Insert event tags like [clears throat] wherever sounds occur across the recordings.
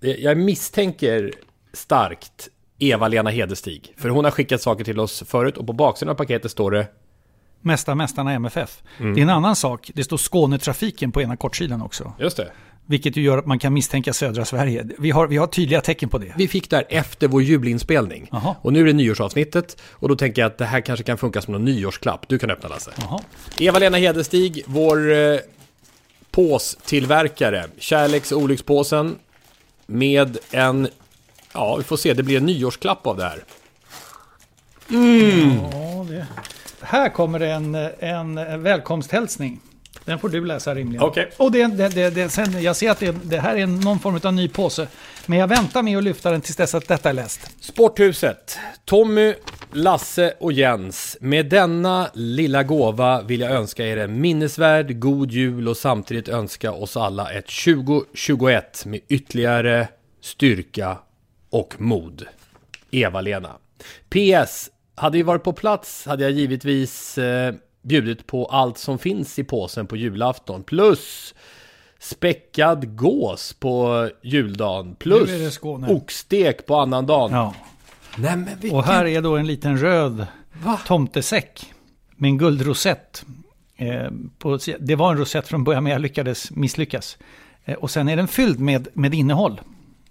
Jag misstänker starkt Eva-Lena Hedestig. För hon har skickat saker till oss förut och på baksidan av paketet står det Mesta mästarna MFF. Mm. Det är en annan sak. Det står Skånetrafiken på ena kortsidan också. Just det. Vilket ju gör att man kan misstänka södra Sverige. Vi har, vi har tydliga tecken på det. Vi fick där efter vår julinspelning. Aha. Och nu är det nyårsavsnittet. Och då tänker jag att det här kanske kan funka som någon nyårsklapp. Du kan öppna Lasse. Eva-Lena Hedestig, vår eh, påstillverkare. Kärleks och olyckspåsen. Med en, ja vi får se, det blir en nyårsklapp av det här. Mm. Ja, det. Här kommer en, en välkomsthälsning. Den får du läsa rimligen. Okay. Och det, det, det, det, sen, jag ser att det, det här är någon form av ny påse. Men jag väntar med att lyfta den tills dess att detta är läst. Sporthuset. Tommy, Lasse och Jens. Med denna lilla gåva vill jag önska er en minnesvärd god jul och samtidigt önska oss alla ett 2021 med ytterligare styrka och mod. Eva-Lena. PS. Hade vi varit på plats hade jag givetvis eh, bjudit på allt som finns i påsen på julafton. Plus späckad gås på juldagen. Plus oxstek på annandagen. Ja. Nej, vilken... Och här är då en liten röd Va? tomtesäck med en guldrosett. Eh, på, det var en rosett från början men jag lyckades misslyckas. Eh, och sen är den fylld med, med innehåll.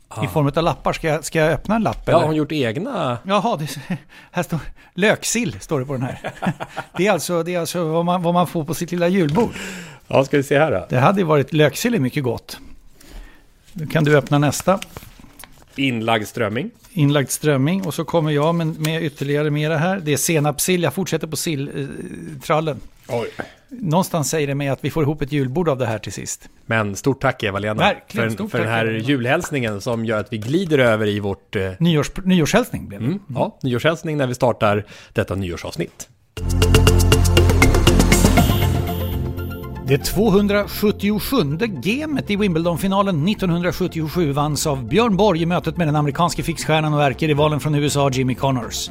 Ah. I form av lappar. Ska jag, ska jag öppna en lapp? Ja, eller? har hon gjort egna? Jaha, det, här står löksill står det på den här. [laughs] det är alltså, det är alltså vad, man, vad man får på sitt lilla julbord. Ja, ska vi se här då. Det hade varit löksill är mycket gott. Nu kan du öppna nästa. Inlagd strömming. Inlagd strömming och så kommer jag med, med ytterligare mera här. Det är senapssill, jag fortsätter på silltrallen. Eh, Oj. Någonstans säger det mig att vi får ihop ett julbord av det här till sist. Men stort tack Eva-Lena för, för tack, den här Eva. julhälsningen som gör att vi glider över i vårt... Eh... Nyårs, nyårshälsning blev det. Mm, ja, nyårshälsning när vi startar detta nyårsavsnitt. Det 277 gamet i Wimbledonfinalen. 1977 vanns av Björn Borg i mötet med den amerikanske fixstjärnan och ärkerivalen från USA Jimmy Connors.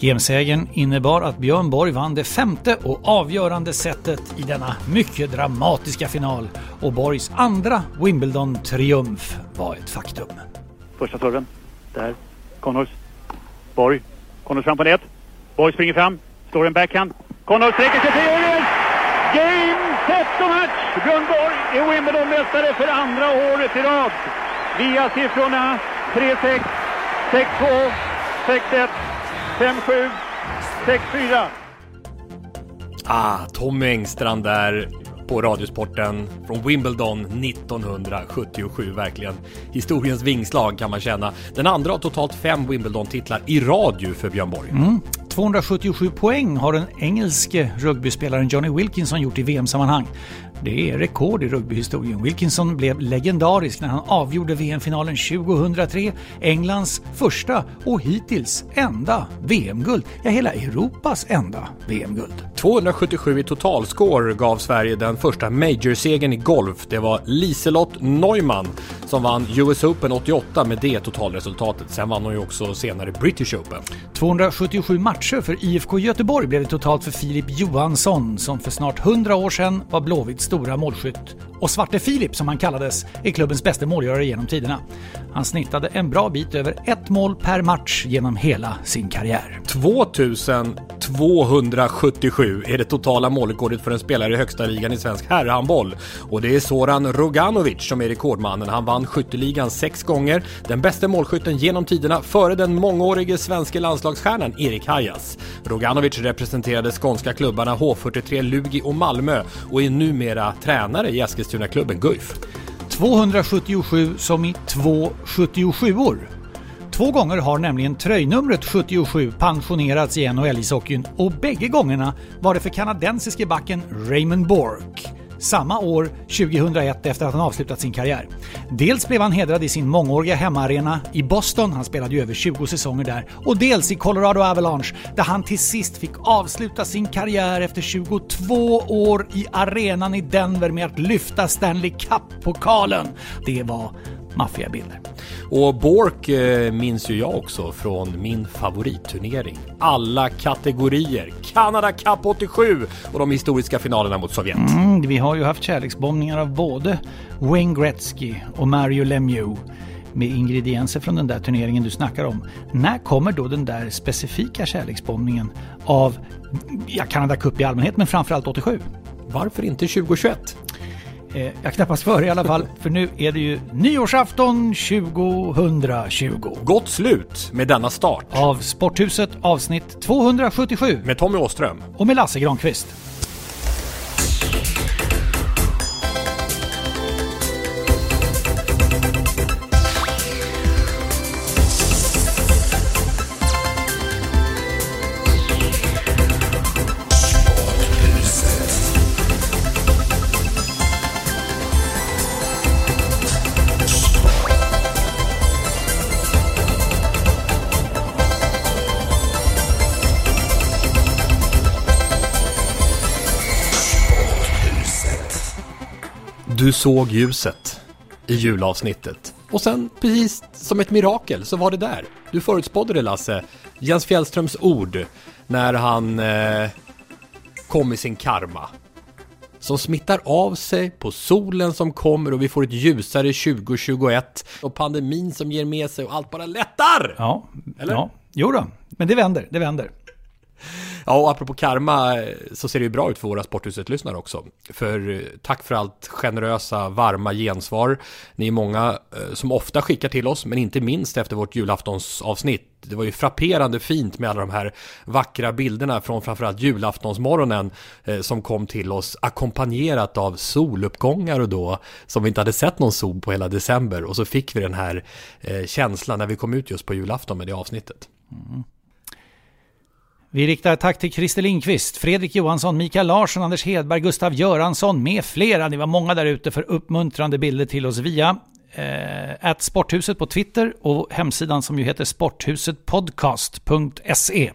Gemsegern innebar att Björn Borg vann det femte och avgörande setet i denna mycket dramatiska final. Och Borgs andra Wimbledon-triumf var ett faktum. Första serven, där, Connors, Borg, Connors fram på nät, Borg springer fram, slår en backhand, Connors sträcker sig till Game, set och match! Björn Borg är Wimbledon-mästare för andra året i rad. Via siffrorna 3-6, 6-2, 6-1 5-7, 6-4. Ah, Tommy Engstrand där på Radiosporten från Wimbledon 1977. Verkligen historiens vingslag kan man känna. Den andra har totalt fem Wimbledon-titlar i radio för Björn Borg. Mm. 277 poäng har den engelske rugbyspelaren Johnny Wilkinson gjort i VM-sammanhang. Det är rekord i rugbyhistorien. Wilkinson blev legendarisk när han avgjorde VM-finalen 2003, Englands första och hittills enda VM-guld. Ja, hela Europas enda VM-guld. 277 i totalscore gav Sverige den första Major-segern i golf. Det var Liselott Neumann som vann US Open 88 med det totalresultatet. Sen vann hon ju också senare British Open. 277 matcher för IFK Göteborg blev det totalt för Filip Johansson som för snart 100 år sedan var Blåvitts stora målskytt. Och Svarte Filip, som han kallades, är klubbens bästa målgörare genom tiderna. Han snittade en bra bit över ett mål per match genom hela sin karriär. 2277 är det totala målrekordet för en spelare i högsta ligan i svensk herrhandboll. Och det är Soran Roganovic som är rekordmannen. Han vann skytteligan sex gånger, den bästa målskytten genom tiderna före den mångårige svenska landslagsstjärnan Erik Hajas. Roganovic representerade skånska klubbarna H43 Lugi och Malmö och är numera tränare i Eskilstuna Eskilstuna-klubben Guif. 277 som i två 77-or. Två gånger har nämligen tröjnumret 77 pensionerats i NHL-ishockeyn och bägge gångerna var det för kanadensiske backen Raymond Bork samma år, 2001, efter att han avslutat sin karriär. Dels blev han hedrad i sin mångåriga hemmaarena i Boston, han spelade ju över 20 säsonger där, och dels i Colorado Avalanche där han till sist fick avsluta sin karriär efter 22 år i arenan i Denver med att lyfta Stanley Cup-pokalen. Det var maffiabilder. Och Bork eh, minns ju jag också från min favoritturnering. Alla kategorier. Canada Cup 87 och de historiska finalerna mot Sovjet. Mm, vi har ju haft kärleksbombningar av både Wayne Gretzky och Mario Lemieux med ingredienser från den där turneringen du snackar om. När kommer då den där specifika kärleksbombningen av ja, Canada Cup i allmänhet men framförallt 87? Varför inte 2021? Eh, jag knappast före i alla fall, för nu är det ju nyårsafton 2020. Gott slut med denna start. Av Sporthuset avsnitt 277. Med Tommy Åström. Och med Lasse Granqvist. Du såg ljuset i julavsnittet. Och sen, precis som ett mirakel, så var det där. Du förutspådde det Lasse. Jens Fjällströms ord när han eh, kom med sin karma. Som smittar av sig på solen som kommer och vi får ett ljusare 2021. Och pandemin som ger med sig och allt bara lättar! Ja, Eller? ja. Jo då, men det vänder, det vänder. Ja, och apropå karma så ser det ju bra ut för våra Sporthuset-lyssnare också. För eh, tack för allt generösa, varma gensvar. Ni är många eh, som ofta skickar till oss, men inte minst efter vårt julaftonsavsnitt. Det var ju frapperande fint med alla de här vackra bilderna från framförallt julaftonsmorgonen eh, som kom till oss ackompanjerat av soluppgångar och då som vi inte hade sett någon sol på hela december och så fick vi den här känslan när vi kom ut just på julafton med det avsnittet. Mm. Vi riktar tack till Christer Lindqvist, Fredrik Johansson, Mikael Larsson, Anders Hedberg, Gustav Göransson med flera. Ni var många där ute för uppmuntrande bilder till oss via eh, Sporthuset på Twitter och hemsidan som ju heter sporthusetpodcast.se.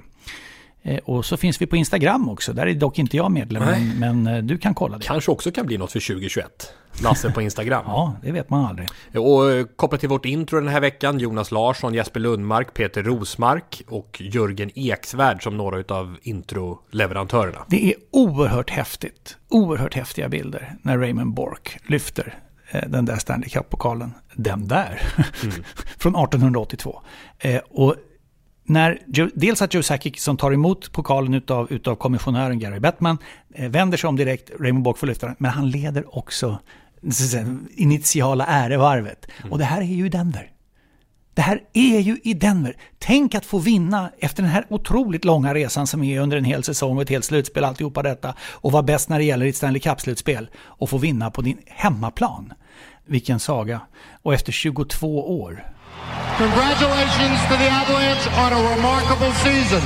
Eh, och så finns vi på Instagram också. Där är dock inte jag medlem, men, men, eh, du kan kolla det. Kanske också kan bli något för 2021. Lasse på Instagram. [laughs] ja, det vet man aldrig. Och eh, kopplat till vårt intro den här veckan, Jonas Larsson, Jesper Lundmark, Peter Rosmark och Jörgen Eksvärd som några av introleverantörerna. Det är oerhört häftigt. Oerhört häftiga bilder när Raymond Bork lyfter den där Stanley Cup-pokalen. Den där! Mm. [laughs] Från 1882. och när dels att Joe Sakic som tar emot pokalen utav, utav kommissionären Gary Bettman eh, vänder sig om direkt, Raymond Bock får lyfta den, men han leder också initiala ärevarvet. Mm. Och det här är ju i Denver. Det här är ju i Denver. Tänk att få vinna efter den här otroligt långa resan som är under en hel säsong och ett helt slutspel, alltihopa detta. Och vara bäst när det gäller ett Stanley Cup-slutspel. Och få vinna på din hemmaplan. Vilken saga. Och efter 22 år Congratulations to the Avalanche on a remarkable season.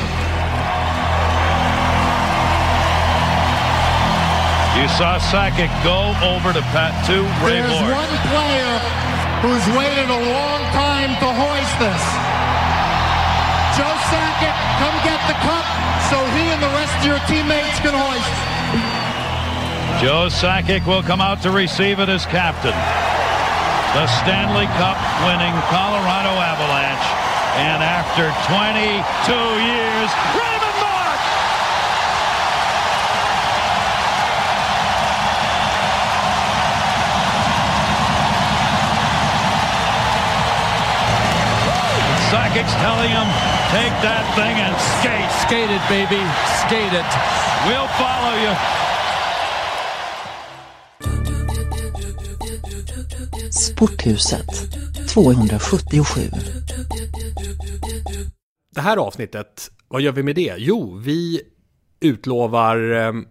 You saw Sakic go over to Pat to Ray There's Moore. one player who's waited a long time to hoist this. Joe Sakic, come get the cup so he and the rest of your teammates can hoist. Joe Sakic will come out to receive it as captain the Stanley Cup winning Colorado Avalanche. And after 22 years, Raymond Marsh! Psychics telling him, take that thing and skate. Skate it, baby. Skate it. We'll follow you. Porthuset 277. Det här avsnittet, vad gör vi med det? Jo, vi utlovar ehm,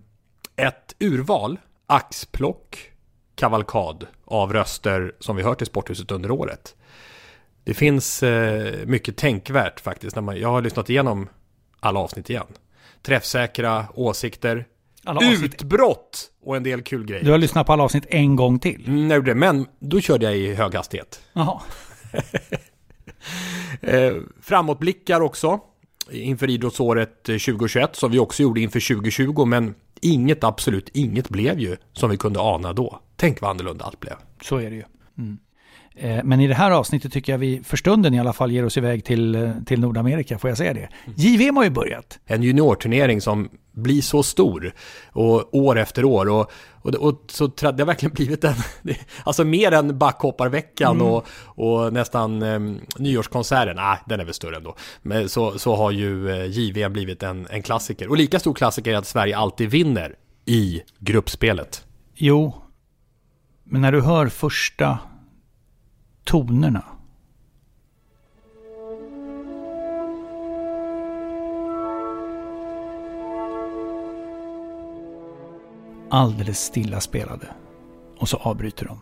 ett urval, axplock, kavalkad av röster som vi hört i Sporthuset under året. Det finns eh, mycket tänkvärt faktiskt. När man, jag har lyssnat igenom alla avsnitt igen. Träffsäkra åsikter, alla avsnitt. utbrott och en del kul grejer. Du har lyssnat på alla avsnitt en gång till. Mm, jag gjorde det, men då körde jag i hög hastighet. Jaha. [laughs] Eh, framåtblickar också inför idrottsåret 2021 som vi också gjorde inför 2020 men inget, absolut inget blev ju som vi kunde ana då. Tänk vad annorlunda allt blev. Så är det ju. Mm. Eh, Men i det här avsnittet tycker jag vi för stunden i alla fall ger oss iväg till, eh, till Nordamerika, får jag säga det? JVM har ju börjat. En juniorturnering som blir så stor och år efter år och, och, och så det har verkligen blivit en, [laughs] alltså mer än backhopparveckan och, och nästan um, nyårskonserten, nej den är väl större ändå, men så, så har ju eh, JVM blivit en, en klassiker och lika stor klassiker är att Sverige alltid vinner i gruppspelet. Jo, men när du hör första tonerna. Alldeles stilla spelade. Och så avbryter de.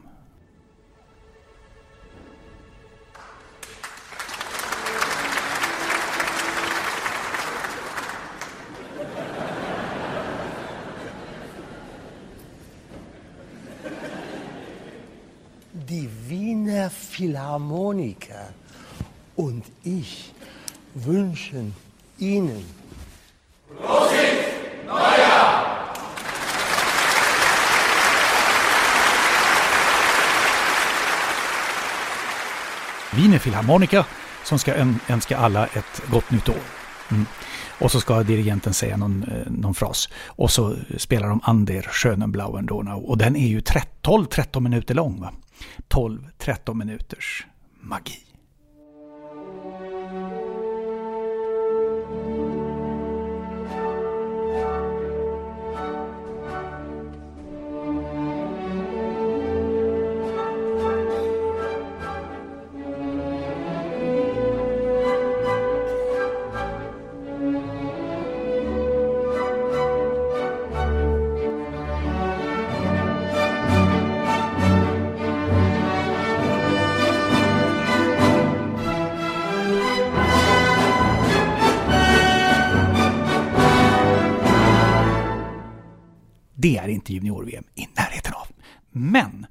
Die Wiener Philharmoniker und ich wünschen Ihnen Wiener Philharmoniker som ska önska alla ett gott nytt år. Mm. Och så ska dirigenten säga någon, eh, någon fras. Och så spelar de Ander Schönenblauen Donau. Och den är ju 12-13 minuter lång. va? 12-13 minuters magi. Det är inte junior-VM i närheten av. Men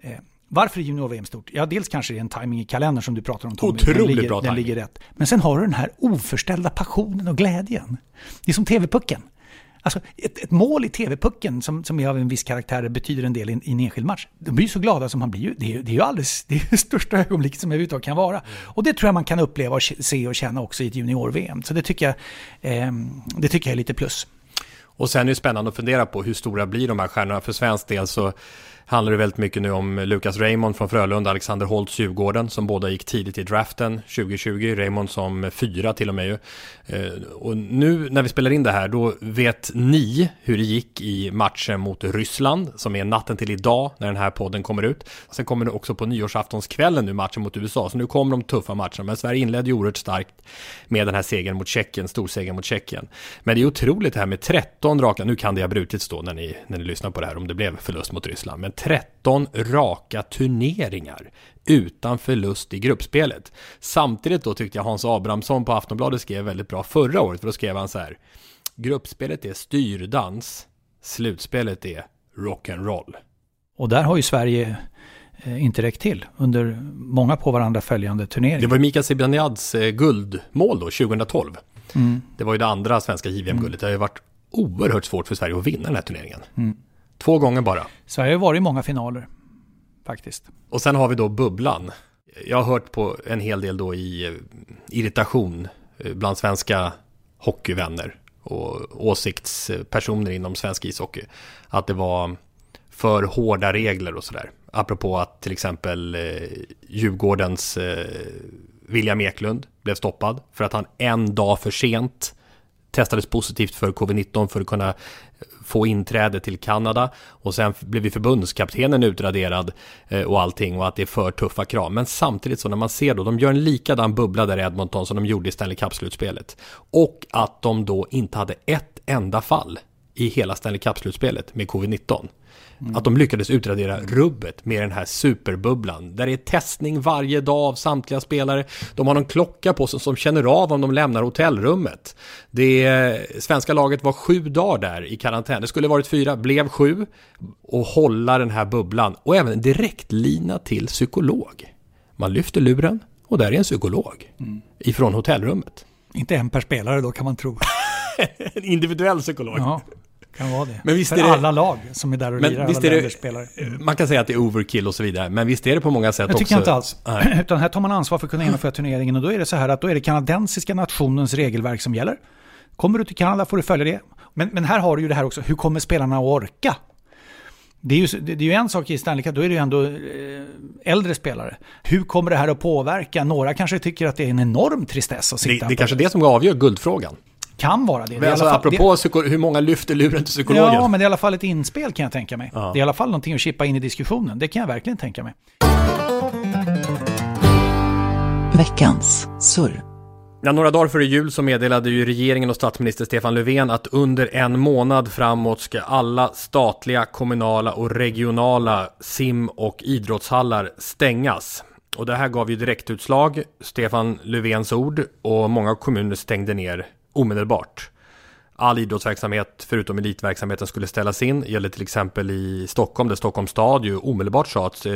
eh, varför är junior-VM stort? Ja, dels kanske det är en timing i kalendern som du pratar om Tommy. Otroligt den ligger, bra Den timing. ligger rätt. Men sen har du den här oförställda passionen och glädjen. Det är som TV-pucken. Alltså ett, ett mål i TV-pucken som, som är av en viss karaktär betyder en del i, i en enskild match. De blir ju så glada som man blir. ju. Det är, det är ju alldeles, [laughs] det är det största ögonblicket som överhuvudtaget kan vara. Och det tror jag man kan uppleva och se och känna också i ett junior-VM. Så det tycker jag, ehm, det tycker jag är lite plus. Och sen är det spännande att fundera på hur stora blir de här stjärnorna. För svensk del så handlar det väldigt mycket nu om Lucas Raymond från Frölunda, Alexander Holtz Djurgården som båda gick tidigt i draften 2020. Raymond som fyra till och med ju. Eh, och nu när vi spelar in det här då vet ni hur det gick i matchen mot Ryssland som är natten till idag när den här podden kommer ut. Sen kommer det också på nyårsaftonskvällen nu matchen mot USA. Så nu kommer de tuffa matcherna. Men Sverige inledde ju oerhört starkt med den här segern mot Tjeckien, storsegern mot Tjeckien. Men det är otroligt det här med 13 raka, nu kan det ha brutits då när ni, när ni lyssnar på det här om det blev förlust mot Ryssland, men 13 raka turneringar utan förlust i gruppspelet. Samtidigt då tyckte jag Hans Abrahamsson på Aftonbladet skrev väldigt bra förra året, för då skrev han så här, gruppspelet är styrdans, slutspelet är rock'n'roll. Och där har ju Sverige eh, inte räckt till under många på varandra följande turneringar. Det var Mikael Zibanejad's eh, guldmål då, 2012. Mm. Det var ju det andra svenska JVM-guldet. Det har ju varit oerhört svårt för Sverige att vinna den här turneringen. Mm. Två gånger bara. Sverige har varit i många finaler, faktiskt. Och sen har vi då bubblan. Jag har hört på en hel del då i eh, irritation eh, bland svenska hockeyvänner och åsiktspersoner inom svensk ishockey. Att det var för hårda regler och sådär. Apropå att till exempel eh, Djurgårdens William Eklund blev stoppad för att han en dag för sent testades positivt för covid-19 för att kunna få inträde till Kanada och sen blev ju förbundskaptenen utraderad eh, och allting och att det är för tuffa krav. Men samtidigt så när man ser då, de gör en likadan bubbla där i Edmonton som de gjorde i Stanley Cup-slutspelet och att de då inte hade ett enda fall i hela Stanley Cup-slutspelet med covid-19. Mm. Att de lyckades utradera rubbet med den här superbubblan. Där det är testning varje dag av samtliga spelare. De har någon klocka på sig som känner av om de lämnar hotellrummet. Det svenska laget var sju dagar där i karantän. Det skulle varit fyra, blev sju. Och hålla den här bubblan. Och även en direktlina till psykolog. Man lyfter luren och där är en psykolog. Mm. Ifrån hotellrummet. Inte en per spelare då kan man tro. [laughs] en individuell psykolog. Ja. Kan vara det. Men visst För är det, alla lag som är där och men lirar, visst alla är det, spelare. Man kan säga att det är overkill och så vidare, men visst är det på många sätt också... Jag tycker inte alls. Nej. [clears throat] Utan här tar man ansvar för att kunna genomföra turneringen och då är det så här att då är det kanadensiska nationens regelverk som gäller. Kommer du till Kanada får du följa det. Men, men här har du ju det här också, hur kommer spelarna att orka? Det är, ju, det är ju en sak i Stanley Cup, då är det ju ändå eh, äldre spelare. Hur kommer det här att påverka? Några kanske tycker att det är en enorm tristess att sitta Det, det är kanske det som avgör guldfrågan. Kan vara det. Men alltså, fall, apropå det, hur många lyfter luren till psykologen? Ja, men det är i alla fall ett inspel kan jag tänka mig. Ja. Det är i alla fall någonting att chippa in i diskussionen. Det kan jag verkligen tänka mig. Veckans surr. Ja, några dagar före jul så meddelade ju regeringen och statsminister Stefan Löfven att under en månad framåt ska alla statliga, kommunala och regionala sim och idrottshallar stängas. Och det här gav ju direktutslag, Stefan Löfvens ord, och många kommuner stängde ner omedelbart. All idrottsverksamhet förutom elitverksamheten skulle ställas in. Det gäller till exempel i Stockholm där Stockholms stad ju omedelbart sa att eh,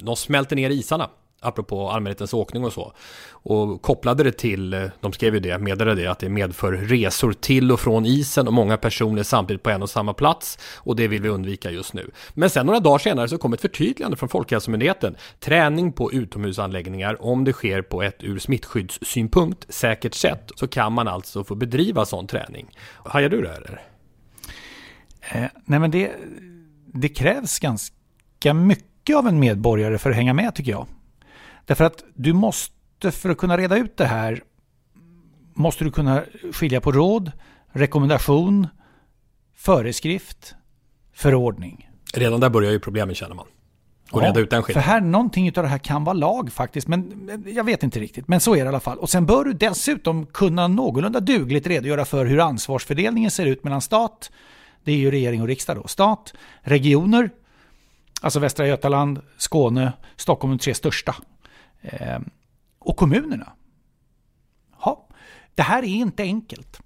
de smälter ner isarna apropå allmänhetens åkning och så. Och kopplade det till, eh, de skrev ju det, meddelade det, att det medför resor till och från isen och många personer samtidigt på en och samma plats. Och det vill vi undvika just nu. Men sen några dagar senare så kom ett förtydligande från Folkhälsomyndigheten. Träning på utomhusanläggningar, om det sker på ett ur smittskyddssynpunkt säkert sätt, så kan man alltså få bedriva sån träning. Hajar du det eller? Eh, nej men det, det krävs ganska mycket av en medborgare för att hänga med tycker jag. Därför att du måste, för att kunna reda ut det här, måste du kunna skilja på råd, rekommendation, föreskrift, förordning. Redan där börjar ju problemen känner man. Och ja, reda ut den skillnaden. För här, någonting av det här kan vara lag faktiskt, men jag vet inte riktigt. Men så är det i alla fall. Och sen bör du dessutom kunna någorlunda dugligt redogöra för hur ansvarsfördelningen ser ut mellan stat, det är ju regering och riksdag då, stat, regioner, alltså Västra Götaland, Skåne, Stockholm de tre största Eh, och kommunerna. Ja, det här är inte enkelt.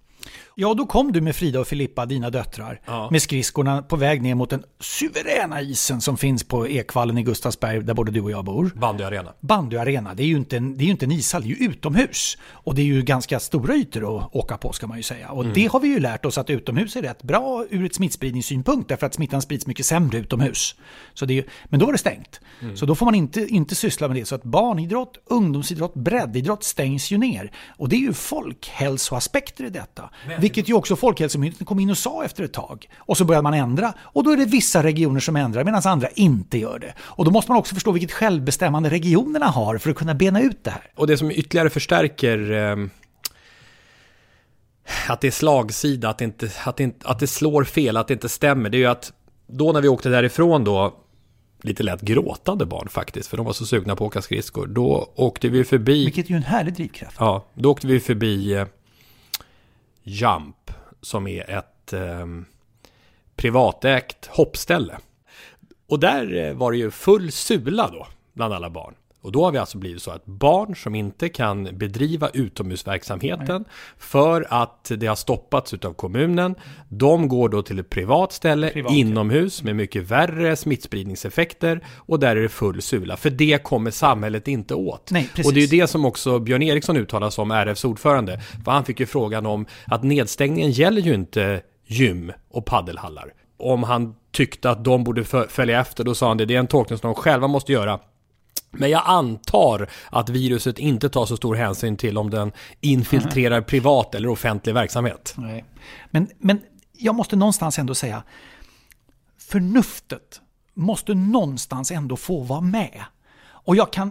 Ja, då kom du med Frida och Filippa, dina döttrar, ja. med skridskorna på väg ner mot den suveräna isen som finns på Ekvallen i Gustavsberg, där både du och jag bor. Bandyarena. Bandyarena, det är ju inte en, det är ju inte en ishall, det är ju utomhus. Och det är ju ganska stora ytor att åka på, ska man ju säga. Och mm. det har vi ju lärt oss att utomhus är rätt bra ur ett smittspridningssynpunkt, därför att smittan sprids mycket sämre utomhus. Så det är, men då var det stängt. Mm. Så då får man inte, inte syssla med det. Så att barnidrott, ungdomsidrott, breddidrott stängs ju ner. Och det är ju folkhälsoaspekter i detta. Men vilket ju också Folkhälsomyndigheten kom in och sa efter ett tag. Och så började man ändra. Och då är det vissa regioner som ändrar medan andra inte gör det. Och då måste man också förstå vilket självbestämmande regionerna har för att kunna bena ut det här. Och det som ytterligare förstärker eh, att det är slagsida, att det, inte, att, det inte, att det slår fel, att det inte stämmer. Det är ju att då när vi åkte därifrån då, lite lätt gråtande barn faktiskt, för de var så sugna på att åka skridskor. Då åkte vi förbi... Vilket är ju en härlig drivkraft. Ja, då åkte vi förbi eh, Jump som är ett eh, privatägt hoppställe. Och där eh, var det ju full sula då bland alla barn. Och då har vi alltså blivit så att barn som inte kan bedriva utomhusverksamheten för att det har stoppats av kommunen, de går då till ett privat ställe privat, inomhus med mycket värre smittspridningseffekter och där är det full sula. För det kommer samhället inte åt. Nej, och det är ju det som också Björn Eriksson uttalar som RFs ordförande. För han fick ju frågan om att nedstängningen gäller ju inte gym och paddelhallar. Om han tyckte att de borde följa efter, då sa han det, det är en tolkning som de själva måste göra. Men jag antar att viruset inte tar så stor hänsyn till om den infiltrerar mm. privat eller offentlig verksamhet. Nej. Men, men jag måste någonstans ändå säga, förnuftet måste någonstans ändå få vara med. Och jag kan,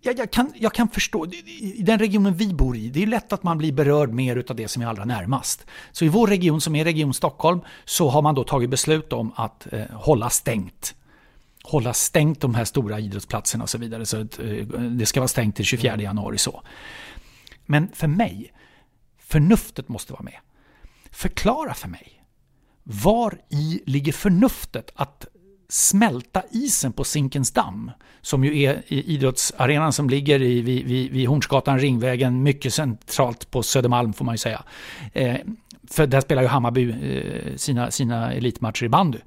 jag, jag, kan, jag kan förstå, i den regionen vi bor i, det är lätt att man blir berörd mer av det som är allra närmast. Så i vår region som är Region Stockholm så har man då tagit beslut om att eh, hålla stängt hålla stängt de här stora idrottsplatserna och så vidare. Så att, eh, det ska vara stängt till 24 januari. så. Men för mig, förnuftet måste vara med. Förklara för mig. Var i ligger förnuftet att smälta isen på Zinkens damm, som ju är idrottsarenan som ligger i, vid, vid, vid Hornsgatan, Ringvägen, mycket centralt på Södermalm får man ju säga. Eh, för där spelar ju Hammarby eh, sina, sina elitmatcher i bandy.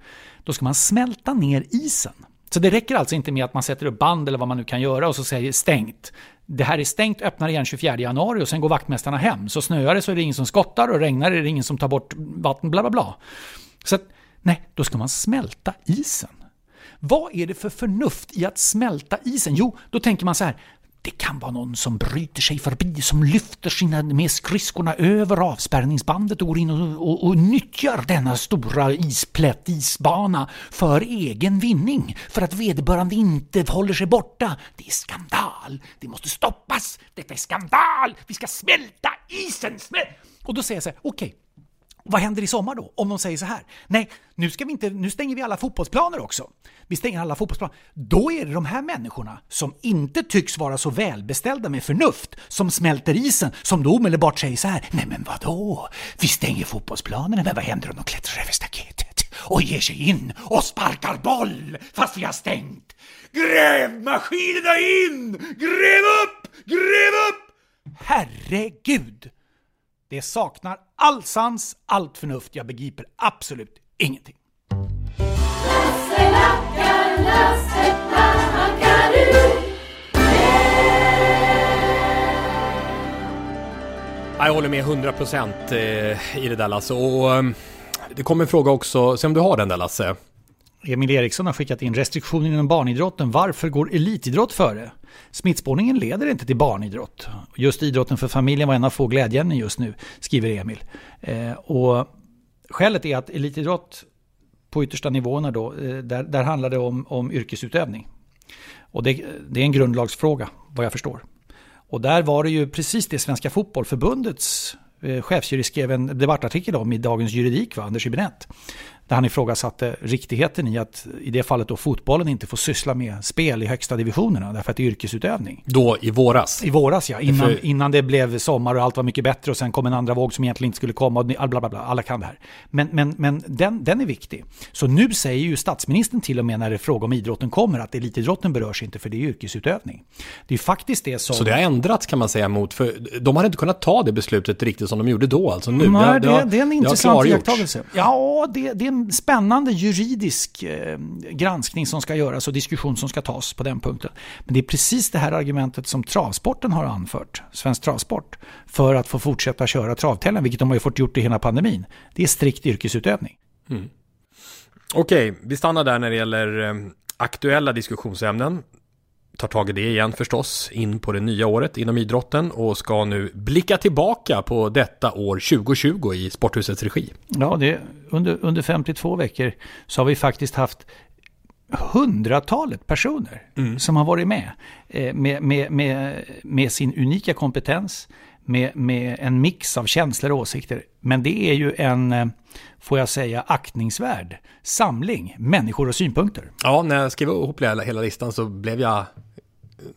Då ska man smälta ner isen. Så det räcker alltså inte med att man sätter upp band eller vad man nu kan göra och så säger stängt. Det här är stängt, öppnar igen 24 januari och sen går vaktmästarna hem. Så snöar det så är det ingen som skottar och regnar är det ingen som tar bort vatten, bla bla bla. Så att, nej, då ska man smälta isen. Vad är det för förnuft i att smälta isen? Jo, då tänker man så här, det kan vara någon som bryter sig förbi, som lyfter sina med skridskorna över avspärrningsbandet och går in och, och, och nyttjar denna stora isplätt, isbana för egen vinning. För att vederbörande inte håller sig borta. Det är skandal! Det måste stoppas! Detta är skandal! Vi ska smälta isen! Smäl och då säger jag så här, okej, okay, vad händer i sommar då? Om de säger så här, nej, nu, ska vi inte, nu stänger vi alla fotbollsplaner också. Vi stänger alla fotbollsplaner. Då är det de här människorna som inte tycks vara så välbeställda med förnuft som smälter isen, som då omedelbart säger så här, nej men vadå? Vi stänger fotbollsplanerna, men vad händer om de klättrar över staketet och ger sig in och sparkar boll fast vi har stängt? Grävmaskinerna in! Gräv upp! Gräv upp! Herregud! Det saknar all sans, allt förnuft. Jag begriper absolut ingenting. Jag håller med 100% eh, i det där Lasse. Och ehm, det kom en fråga också, se om du har den där Lasse. Emil Eriksson har skickat in restriktioner inom barnidrotten. Varför går elitidrott före? Smittspårningen leder inte till barnidrott. Just idrotten för familjen var en av få glädjeämnen just nu, skriver Emil. Eh, och skälet är att elitidrott på yttersta nivåerna då, eh, där, där handlar det om, om yrkesutövning. Och det, det är en grundlagsfråga, vad jag förstår. Och där var det ju precis det Svenska Fotbollförbundets eh, chefsjurist skrev en debattartikel om i Dagens Juridik, va? Anders Hübinette. Där han ifrågasatte riktigheten i att i det fallet då fotbollen inte får syssla med spel i högsta divisionerna därför att det är yrkesutövning. Då i våras? I våras ja, innan, För... innan det blev sommar och allt var mycket bättre och sen kom en andra våg som egentligen inte skulle komma och bla bla bla, alla kan det här. Men, men, men den, den är viktig. Så nu säger ju statsministern till och med när det är fråga om idrotten kommer att elitidrotten berörs inte för det är yrkesutövning. Det är faktiskt det som... Så det har ändrats kan man säga mot, för de hade inte kunnat ta det beslutet riktigt som de gjorde då, alltså nu. Nej, det, det, det är en intressant iakttagelse. Ja, det, det är spännande juridisk eh, granskning som ska göras och diskussion som ska tas på den punkten. Men det är precis det här argumentet som travsporten har anfört, Svensk Travsport, för att få fortsätta köra travtävlan, vilket de har ju fått gjort i hela pandemin. Det är strikt yrkesutövning. Mm. Okej, vi stannar där när det gäller eh, aktuella diskussionsämnen tar tag i det igen förstås in på det nya året inom idrotten och ska nu blicka tillbaka på detta år 2020 i Sporthusets regi. Ja, det, under, under 52 veckor så har vi faktiskt haft hundratalet personer mm. som har varit med, eh, med, med, med, med sin unika kompetens, med, med en mix av känslor och åsikter. Men det är ju en, eh, får jag säga, aktningsvärd samling människor och synpunkter. Ja, när jag skrev ihop hela, hela listan så blev jag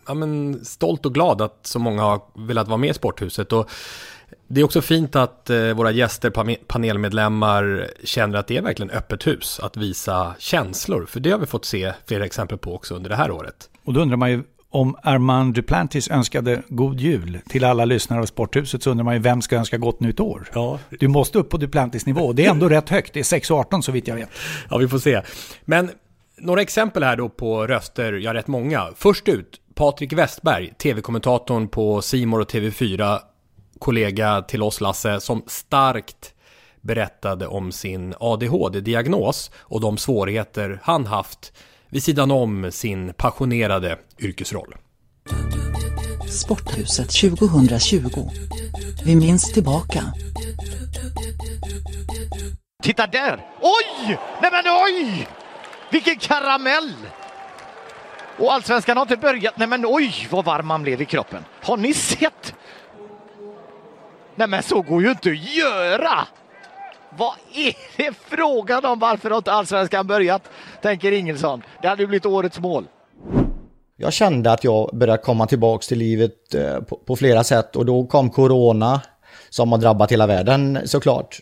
ja, men, stolt och glad att så många har velat vara med i Sporthuset. Och det är också fint att eh, våra gäster, panelmedlemmar känner att det är verkligen öppet hus att visa känslor. För det har vi fått se flera exempel på också under det här året. Och då undrar man ju om Armand Duplantis önskade god jul till alla lyssnare av Sporthuset så undrar man ju vem ska önska gott nytt år? Ja. Du måste upp på Duplantis nivå. Det är ändå rätt högt. Det är 6,18 så vitt jag vet. Ja, vi får se. Men några exempel här då på röster, ja rätt många. Först ut, Patrik Westberg, tv-kommentatorn på Simor och TV4, kollega till oss Lasse, som starkt berättade om sin ADHD-diagnos och de svårigheter han haft vid sidan om sin passionerade yrkesroll. Sporthuset 2020. Vi minns tillbaka. Titta där! Oj! Nej men oj! Vilken karamell! Och allsvenskan har inte börjat. Nej men oj vad varm man blev i kroppen. Har ni sett? Nej men så går ju inte att göra! Vad är det frågan om? Varför har inte allsvenskan börjat? Tänker Ingelsson. Det hade ju blivit årets mål. Jag kände att jag började komma tillbaks till livet eh, på, på flera sätt och då kom corona som har drabbat hela världen såklart.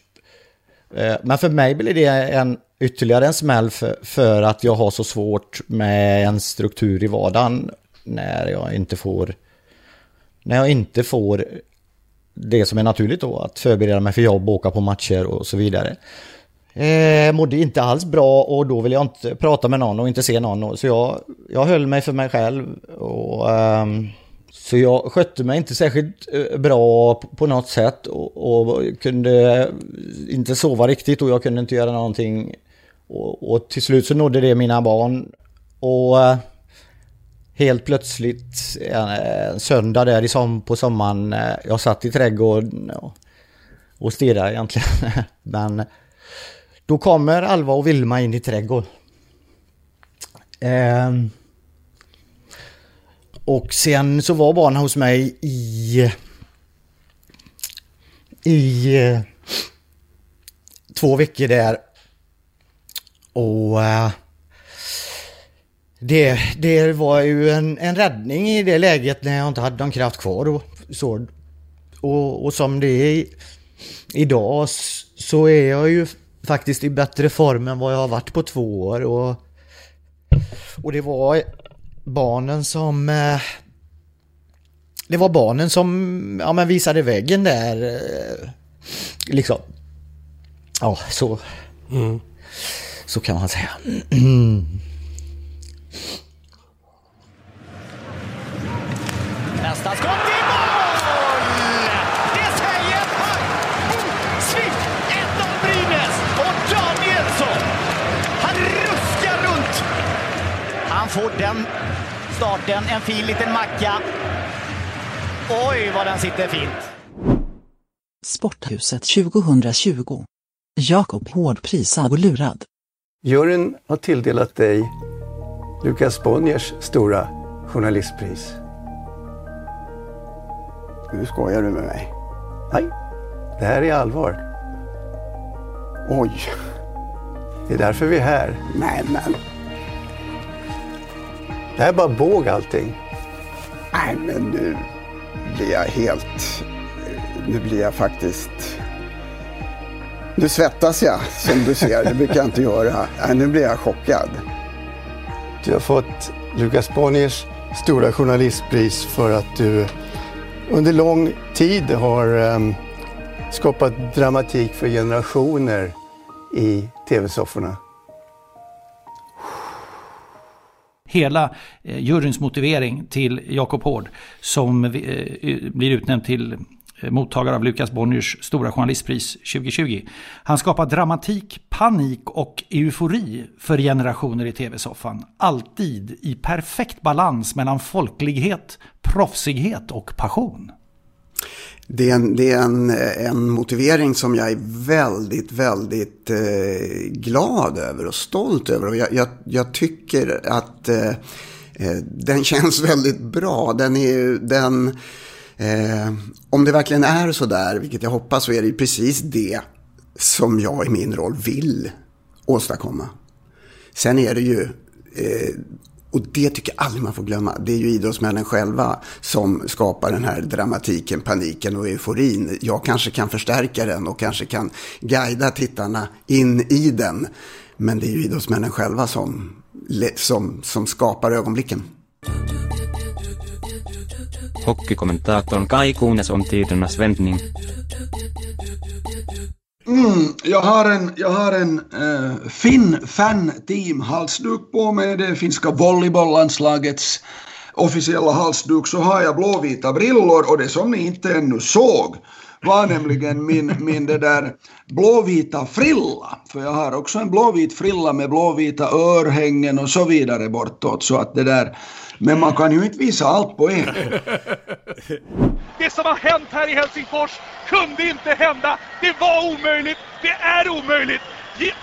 Eh, men för mig blir det en ytterligare en smäll för, för att jag har så svårt med en struktur i vardagen när jag inte får när jag inte får det som är naturligt då, att förbereda mig för jobb, åka på matcher och så vidare. Eh, mådde inte alls bra och då vill jag inte prata med någon och inte se någon. Så jag, jag höll mig för mig själv. Och, eh, så jag skötte mig inte särskilt eh, bra på något sätt och, och, kunde eh, inte sova riktigt och jag kunde inte göra någonting. Och, och till slut så nådde det mina barn. Och eh, helt plötsligt en söndag där i som på sommaren, jag satt i trädgården och, och stirrade egentligen. [laughs] Men då kommer Alva och Vilma in i trädgården. Eh, och sen så var barnen hos mig i... I... Eh, två veckor där. Och... Eh, det, det var ju en, en räddning i det läget när jag inte hade någon kraft kvar. Och, så, och, och som det är idag så är jag ju faktiskt i bättre form än vad jag har varit på två år. Och, och det var barnen som... Eh, det var barnen som ja, men visade väggen där. Eh, liksom. Ja, så... Mm. Så kan man säga. Nästa skott i mål! Det säger Swift 1-0 Brynäs och Danielsson. Han ruskar runt. Han får den starten, en fin liten macka. Oj, vad den sitter fint. Sporthuset 2020. Jakob Hård prisad och lurad. Juryn har tilldelat dig Lukas Bonniers stora journalistpris. Nu skojar du med mig. Nej, det här är allvar. Oj. Det är därför vi är här. Nej, men. Det här är bara båg allting. Nej, men nu blir jag helt... Nu blir jag faktiskt... Nu svettas jag, som du ser. Det brukar jag inte göra. Nej, nu blir jag chockad. Du har fått Lukas Bonniers stora journalistpris för att du under lång tid har um, skapat dramatik för generationer i tv-sofforna. Hela eh, juryns motivering till Jakob Hård som eh, eh blir utnämnd till eh, mottagare av Lukas Bonniers stora journalistpris 2020. Han skapar dramatik, panik och eufori för generationer i tv-soffan. Alltid i perfekt balans mellan folklighet, proffsighet och passion. Det är, en, det är en, en motivering som jag är väldigt, väldigt eh, glad över och stolt över. Och jag, jag, jag tycker att eh, eh den [laughs] känns väldigt bra. Den är den, eh, om det verkligen är så där, vilket jag hoppas, så är det precis det som jag i min roll vill åstadkomma. Sen är det ju eh, och det tycker jag aldrig man får glömma. Det är ju idrottsmännen själva som skapar den här dramatiken, paniken och euforin. Jag kanske kan förstärka den och kanske kan guida tittarna in i den. Men det är ju idrottsmännen själva som, som, som skapar ögonblicken. Hockeykommentatorn Kai Kunes om tidernas vändning. Mm, jag har en, jag har en äh, Finn Fan Team halsduk på mig. Det finska volleybollandslagets officiella halsduk. Så har jag blåvita brillor och det som ni inte ännu såg var nämligen min, min det där blåvita frilla. För jag har också en blåvit frilla med blåvita örhängen och så vidare bortåt. Så att det där men man kan ju inte visa allt på en. [laughs] Det som har hänt här i Helsingfors kunde inte hända. Det var omöjligt. Det är omöjligt.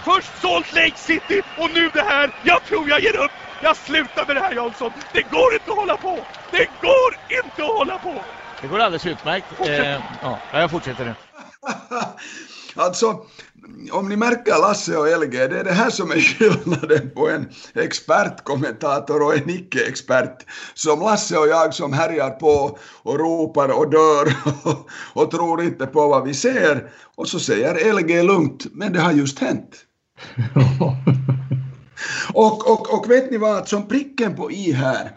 Först Salt Lake City och nu det här. Jag tror jag ger upp. Jag slutar med det här Jansson. Det går inte att hålla på. Det går inte att hålla på. Det går alldeles utmärkt. Eh, ja, jag fortsätter nu. [laughs] Alltså, om ni märker Lasse och LG, det är det här som är skillnaden på en expertkommentator och en icke-expert. Som Lasse och jag som härjar på och ropar och dör och, [laughs] och tror inte på vad vi ser. Och så säger LG lugnt, men det har just hänt. [laughs] och, och, och vet ni vad, som pricken på i här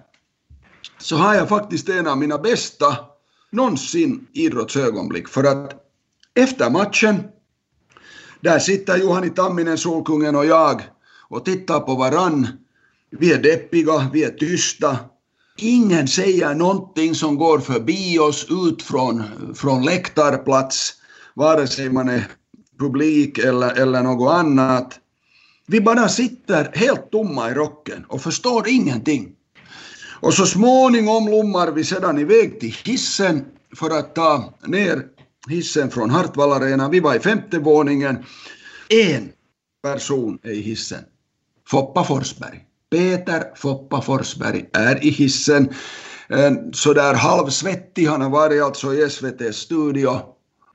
så har jag faktiskt en av mina bästa någonsin idrottsögonblick. För att efter matchen där sitter Juhani Tamminen, Solkungen och jag och tittar på varann. Vi är deppiga, vi är tysta. Ingen säger någonting som går förbi oss ut från, från läktarplats, vare sig man är publik eller, eller något annat. Vi bara sitter helt tomma i rocken och förstår ingenting. Och så småningom lommar vi sedan iväg till hissen för att ta ner hissen från Hartwall Arena. Vi var i femte våningen. En person är i hissen. Foppa Forsberg. Peter Foppa Forsberg är i hissen. Sådär halvsvettig, han har varit alltså i SVTs studio.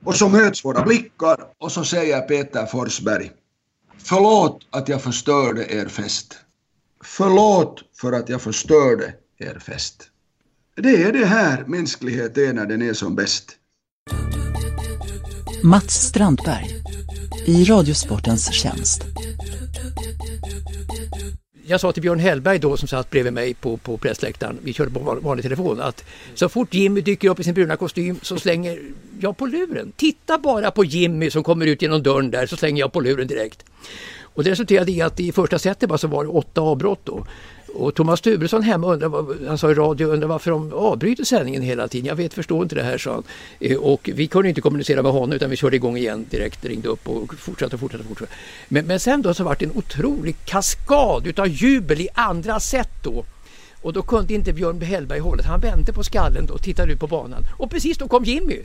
Och så möts våra blickar och så säger Peter Forsberg Förlåt att jag förstörde er fest. Förlåt för att jag förstörde er fest. Det är det här mänsklighet är när den är som bäst. Mats Strandberg i Radiosportens tjänst. Jag sa till Björn Hellberg då som satt bredvid mig på, på pressläktaren, vi körde på vanlig telefon, att så fort Jimmy dyker upp i sin bruna kostym så slänger jag på luren. Titta bara på Jimmy som kommer ut genom dörren där så slänger jag på luren direkt. Och det resulterade i att i första setet bara så var det åtta avbrott då. Och Thomas Turesson hemma undrar, han sa i radio, undrar varför de avbryter sändningen hela tiden. Jag vet, förstår inte det här, sa han. Eh, och vi kunde inte kommunicera med honom utan vi körde igång igen direkt, ringde upp och fortsatte och fortsatte. fortsatte. Men, men sen då så var det en otrolig kaskad utav jubel i andra set då. Och då kunde inte Björn Hellberg hålla Han vände på skallen då och tittade ut på banan. Och precis då kom Jimmy.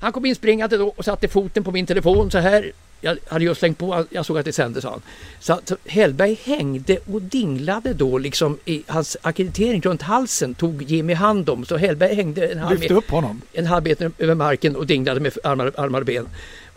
Han kom inspringande då och satte foten på min telefon så här jag hade just slängt på, jag såg att det sändes han. Så, så Hellberg hängde och dinglade då liksom i hans akkreditering runt halsen tog Jimmy hand om. Så Hellberg hängde en halv, Lyfte upp honom. en halv meter över marken och dinglade med armar, armar och ben.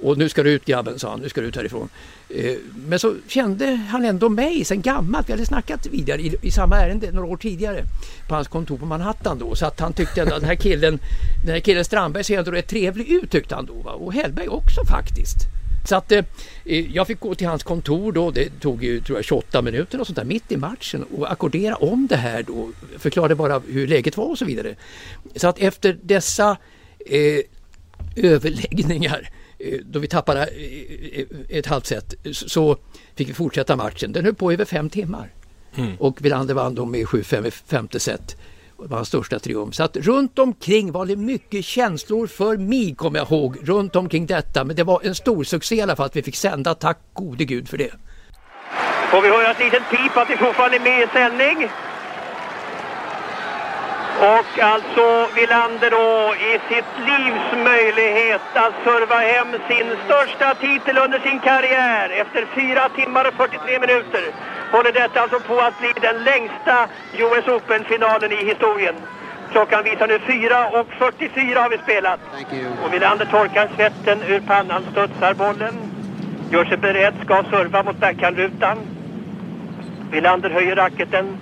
Och nu ska du ut grabben, sa han, nu ska du ut härifrån. Eh, men så kände han ändå mig sen gammalt, vi hade snackat vidare i, i samma ärende några år tidigare på hans kontor på Manhattan då. Så att han tyckte att den här killen, den här killen Strandberg ser ändå rätt trevlig ut tyckte han då. Va? Och Hellberg också faktiskt. Så att eh, jag fick gå till hans kontor då, det tog ju tror jag 28 minuter och sånt där mitt i matchen och akkordera om det här då, förklarade bara hur läget var och så vidare. Så att efter dessa eh, överläggningar eh, då vi tappade eh, ett halvt set så fick vi fortsätta matchen. Den höll på över fem timmar. Mm. Och Wilander vann då med 7-5 i femte set. Det var hans största triumf. Så att runt omkring var det mycket känslor för mig, kommer jag ihåg, runt omkring detta. Men det var en stor succé i alla fall att vi fick sända. Tack gode gud för det. Får vi höra ett litet pip att vi fortfarande är med i sändning? Och alltså Villander då i sitt livs möjlighet att serva hem sin största titel under sin karriär efter 4 timmar och 43 minuter håller detta alltså på att bli den längsta US Open-finalen i historien. Klockan visar nu 4.44 har vi spelat. Och Wilander torkar svetten ur pannan, studsar bollen. Gör sig beredd, ska serva mot backhandrutan. Wilander höjer racketen.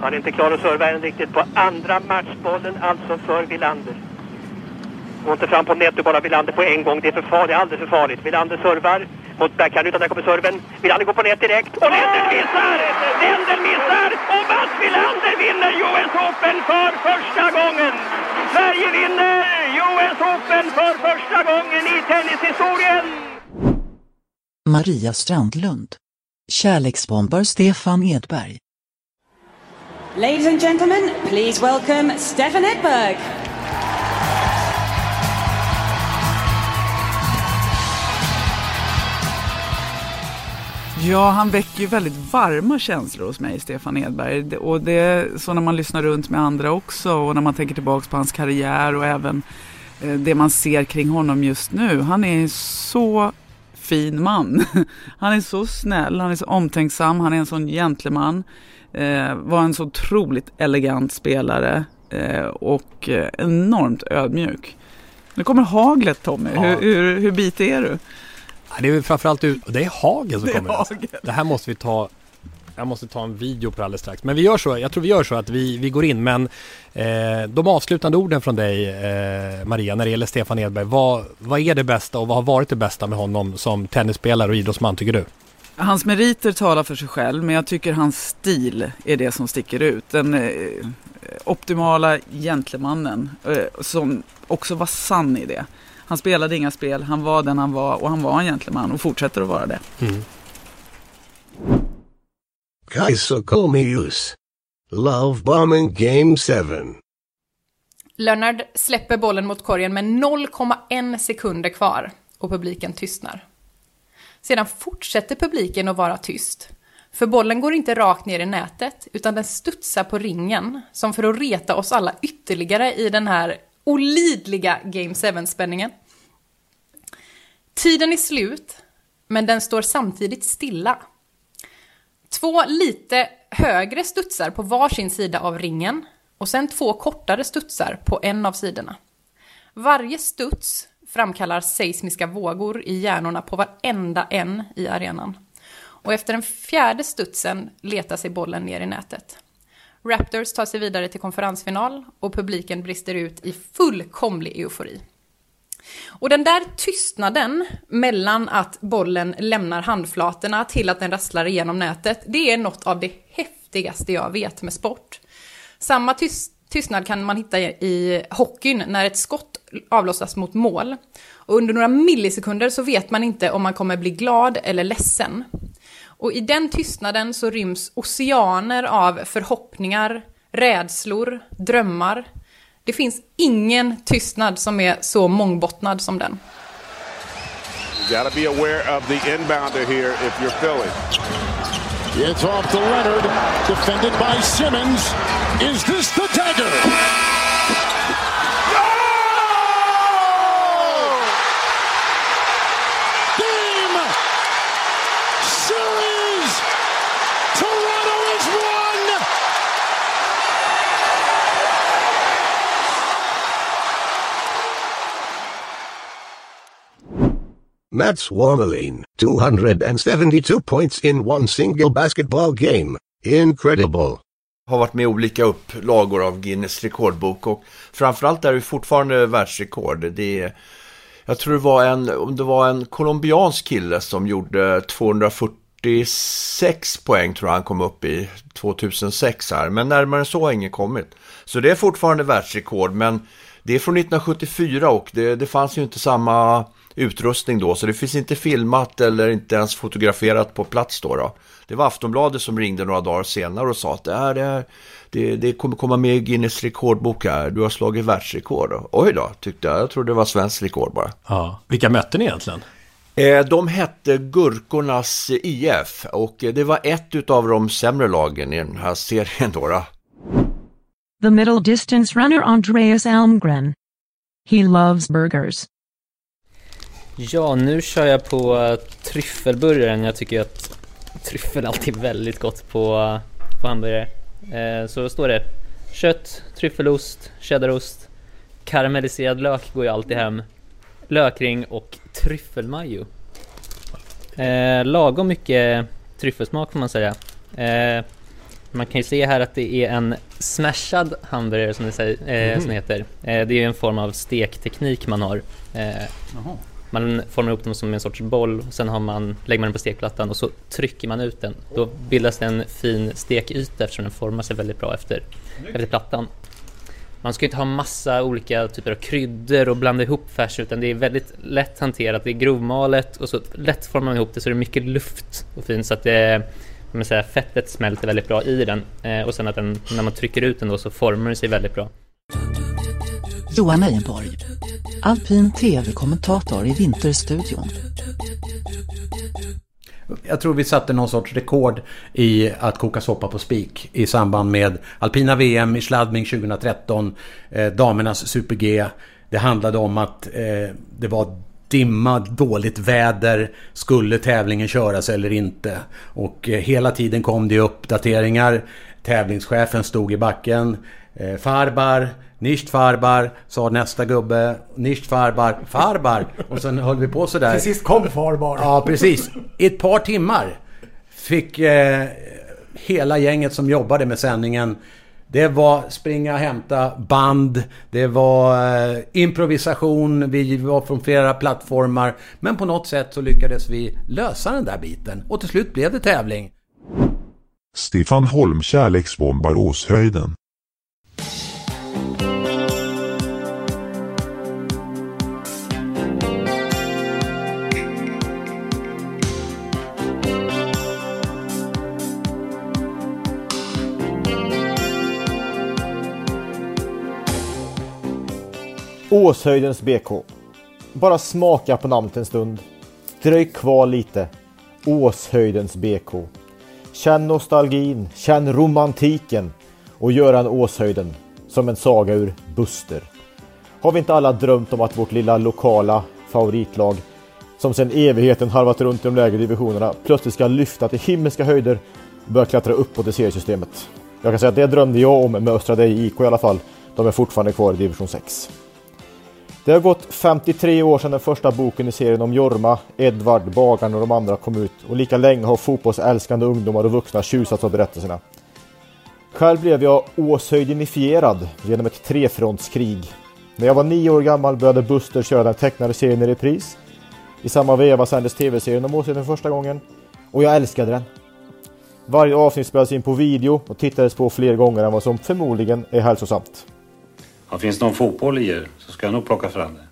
Han är inte klar att serva än riktigt på andra matchbollen, alltså för Wilander. Går inte fram på netto bara Wilander på en gång. Det är för farligt, alldeles för farligt. Wilander servar mot backhand utan där kommer serven. Wilander går på nät direkt och Lendl missar! Lendl missar och Mats Wilander vinner US Open för första gången! Sverige vinner US Open för första gången i tennishistorien! Maria Strandlund. Kärleksbombar Stefan Edberg. Ladies and gentlemen, please welcome Stefan Edberg. Ja, han väcker ju väldigt varma känslor hos mig, Stefan Edberg. Och det är så när man lyssnar runt med andra också och när man tänker tillbaka på hans karriär och även eh, det man ser kring honom just nu. Han är så fin man. [laughs] Han är så snäll, han är så omtänksam, han är en sån gentleman. Eh, var en så otroligt elegant spelare eh, och eh, enormt ödmjuk. Nu kommer haglet Tommy, Ja. hur, hur, hur bitig är du? Det är framförallt ut, det är hagen som Det är kommer. alltså. hagel. Det här måste vi ta jag måste ta en video på det alldeles strax. Men vi gör så, jag tror vi gör så att vi, vi går in. Men eh, de avslutande orden från dig eh, Maria när det gäller Stefan Edberg. Vad, vad är det bästa och vad har varit det bästa med honom som tennisspelare och idrottsman tycker du? Hans meriter talar för sig själv, men jag tycker hans stil är det som sticker ut. Den eh, optimala gentlemannen eh, som också var sann i det. Han spelade inga spel, han var den han var och han var en gentleman och fortsätter att vara det. Kaiser Comius. Love bombing game 7. Leonard släpper bollen mot korgen med 0,1 sekunder kvar och publiken tystnar. Sedan fortsätter publiken att vara tyst. För bollen går inte rakt ner i nätet, utan den studsar på ringen, som för att reta oss alla ytterligare i den här olidliga Game 7-spänningen. Tiden är slut, men den står samtidigt stilla. Två lite högre studsar på varsin sida av ringen och sen två kortare studsar på en av sidorna. Varje studs framkallar seismiska vågor i hjärnorna på varenda en i arenan. Och efter den fjärde studsen letar sig bollen ner i nätet. Raptors tar sig vidare till konferensfinal och publiken brister ut i fullkomlig eufori. Och den där tystnaden mellan att bollen lämnar handflatorna till att den rasslar igenom nätet, det är något av det häftigaste jag vet med sport. Samma tyst tystnad kan man hitta i hockeyn när ett skott avlossas mot mål. Och under några millisekunder så vet man inte om man kommer bli glad eller ledsen. Och i den tystnaden så ryms oceaner av förhoppningar, rädslor, drömmar. Det finns ingen tystnad som är så mångbottnad som den. You got to be aware of the inbounder here if you're Philly. It's off to Leonard, defended by Simmons. Is this the dagger? Game! Series! Toronto has won! Mats Wormelin, 272 points in one single basketball game. Incredible. har varit med i olika upplagor av Guinness rekordbok och framförallt är det fortfarande världsrekord. Det är, jag tror det var en, om det var en colombiansk kille som gjorde 246 poäng tror jag han kom upp i 2006 här, men närmare än så har ingen kommit. Så det är fortfarande världsrekord, men det är från 1974 och det, det fanns ju inte samma utrustning då, så det finns inte filmat eller inte ens fotograferat på plats då. då. Det var Aftonbladet som ringde några dagar senare och sa att det, här, är, det, det kommer komma med i Guinness rekordbok här, du har slagit världsrekord. Oj då, tyckte jag. Jag trodde det var svenskt rekord bara. Ja. Vilka mötte ni egentligen? Eh, De hette Gurkornas IF och det var ett utav de sämre lagen i den här serien då. då. The middle distance runner Andreas Almgren. He loves burgers. Ja, nu kör jag på uh, tryffelburgaren. Jag tycker att tryffel alltid är väldigt gott på, uh, på hamburgare. Eh, så står det kött, tryffelost, cheddarost, karamelliserad lök går ju alltid hem, lökring och tryffelmajo. Eh, lagom mycket tryffelsmak får man säga. Eh, man kan ju se här att det är en smashad hamburgare som det, säger, eh, Mhm. som det heter. Eh, det är ju en form av stekteknik man har. Eh. Man formar ihop dem som en sorts boll, och sen har man, lägger man den på stekplattan och så trycker man ut den. Då bildas det en fin stekyta eftersom den formar sig väldigt bra efter, efter plattan. Man ska inte ha massa olika typer av kryddor och blanda ihop färs utan det är väldigt lätt hanterat. Det är grovmalet och så lätt formar man ihop det så det är mycket luft och fint så att det man säger, fettet smälter väldigt bra i den eh, och sen att den, när man trycker ut den då så formar den sig väldigt bra. Johan Ejenborg. Alpin TV-kommentator i Vinterstudion. Jag tror vi satte någon sorts rekord i att koka soppa på spik i samband med alpina VM i Schladming 2013, eh, damernas Super-G. Det handlade om att eh, det var dimma, dåligt väder. Skulle tävlingen köras eller inte? Och eh, hela tiden kom det uppdateringar. Tävlingschefen stod i backen. Eh, farbar, nicht farbar, sa nästa gubbe. Nicht farbar, farbar. Och sen höll vi på sådär. Till sist kom farbar. Ja, precis. I ett par timmar fick eh, hela gänget som jobbade med sändningen det var springa och hämta band, det var eh, improvisation, vi var från flera plattformar. Men på något sätt så lyckades vi lösa den där biten och till slut blev det tävling. Stefan Holm kärleksbombar Åshöjden. Åshöjdens BK. Bara smaka på namnet en stund. Dröj kvar lite. Åshöjdens BK. Känn nostalgin, känn romantiken och gör en Åshöjden som en saga ur Buster. Har vi inte alla drömt om att vårt lilla lokala favoritlag som sedan evigheten harvat runt i de lägre divisionerna plötsligt ska lyfta till himmelska höjder och börja klättra uppåt i seriesystemet. Jag kan säga att det drömde jag om med Östra Deje IK i alla fall. De är fortfarande kvar i division 6. Det har gått 53 år sedan den första boken i serien om Jorma, Edvard, Bagarn och de andra kom ut och lika länge har fotbollsälskande ungdomar och vuxna tjusats av berättelserna. Själv blev jag åshöjdenifierad genom ett trefrontskrig. När jag var nio år gammal började Buster köra den tecknade serien i repris. I samma veva sändes tv-serien om Åshöjden första gången. Och jag älskade den. Varje avsnitt spelades in på video och tittades på fler gånger än vad som förmodligen är hälsosamt. Ja, finns det någon fotboll i er så ska jag nog plocka fram det.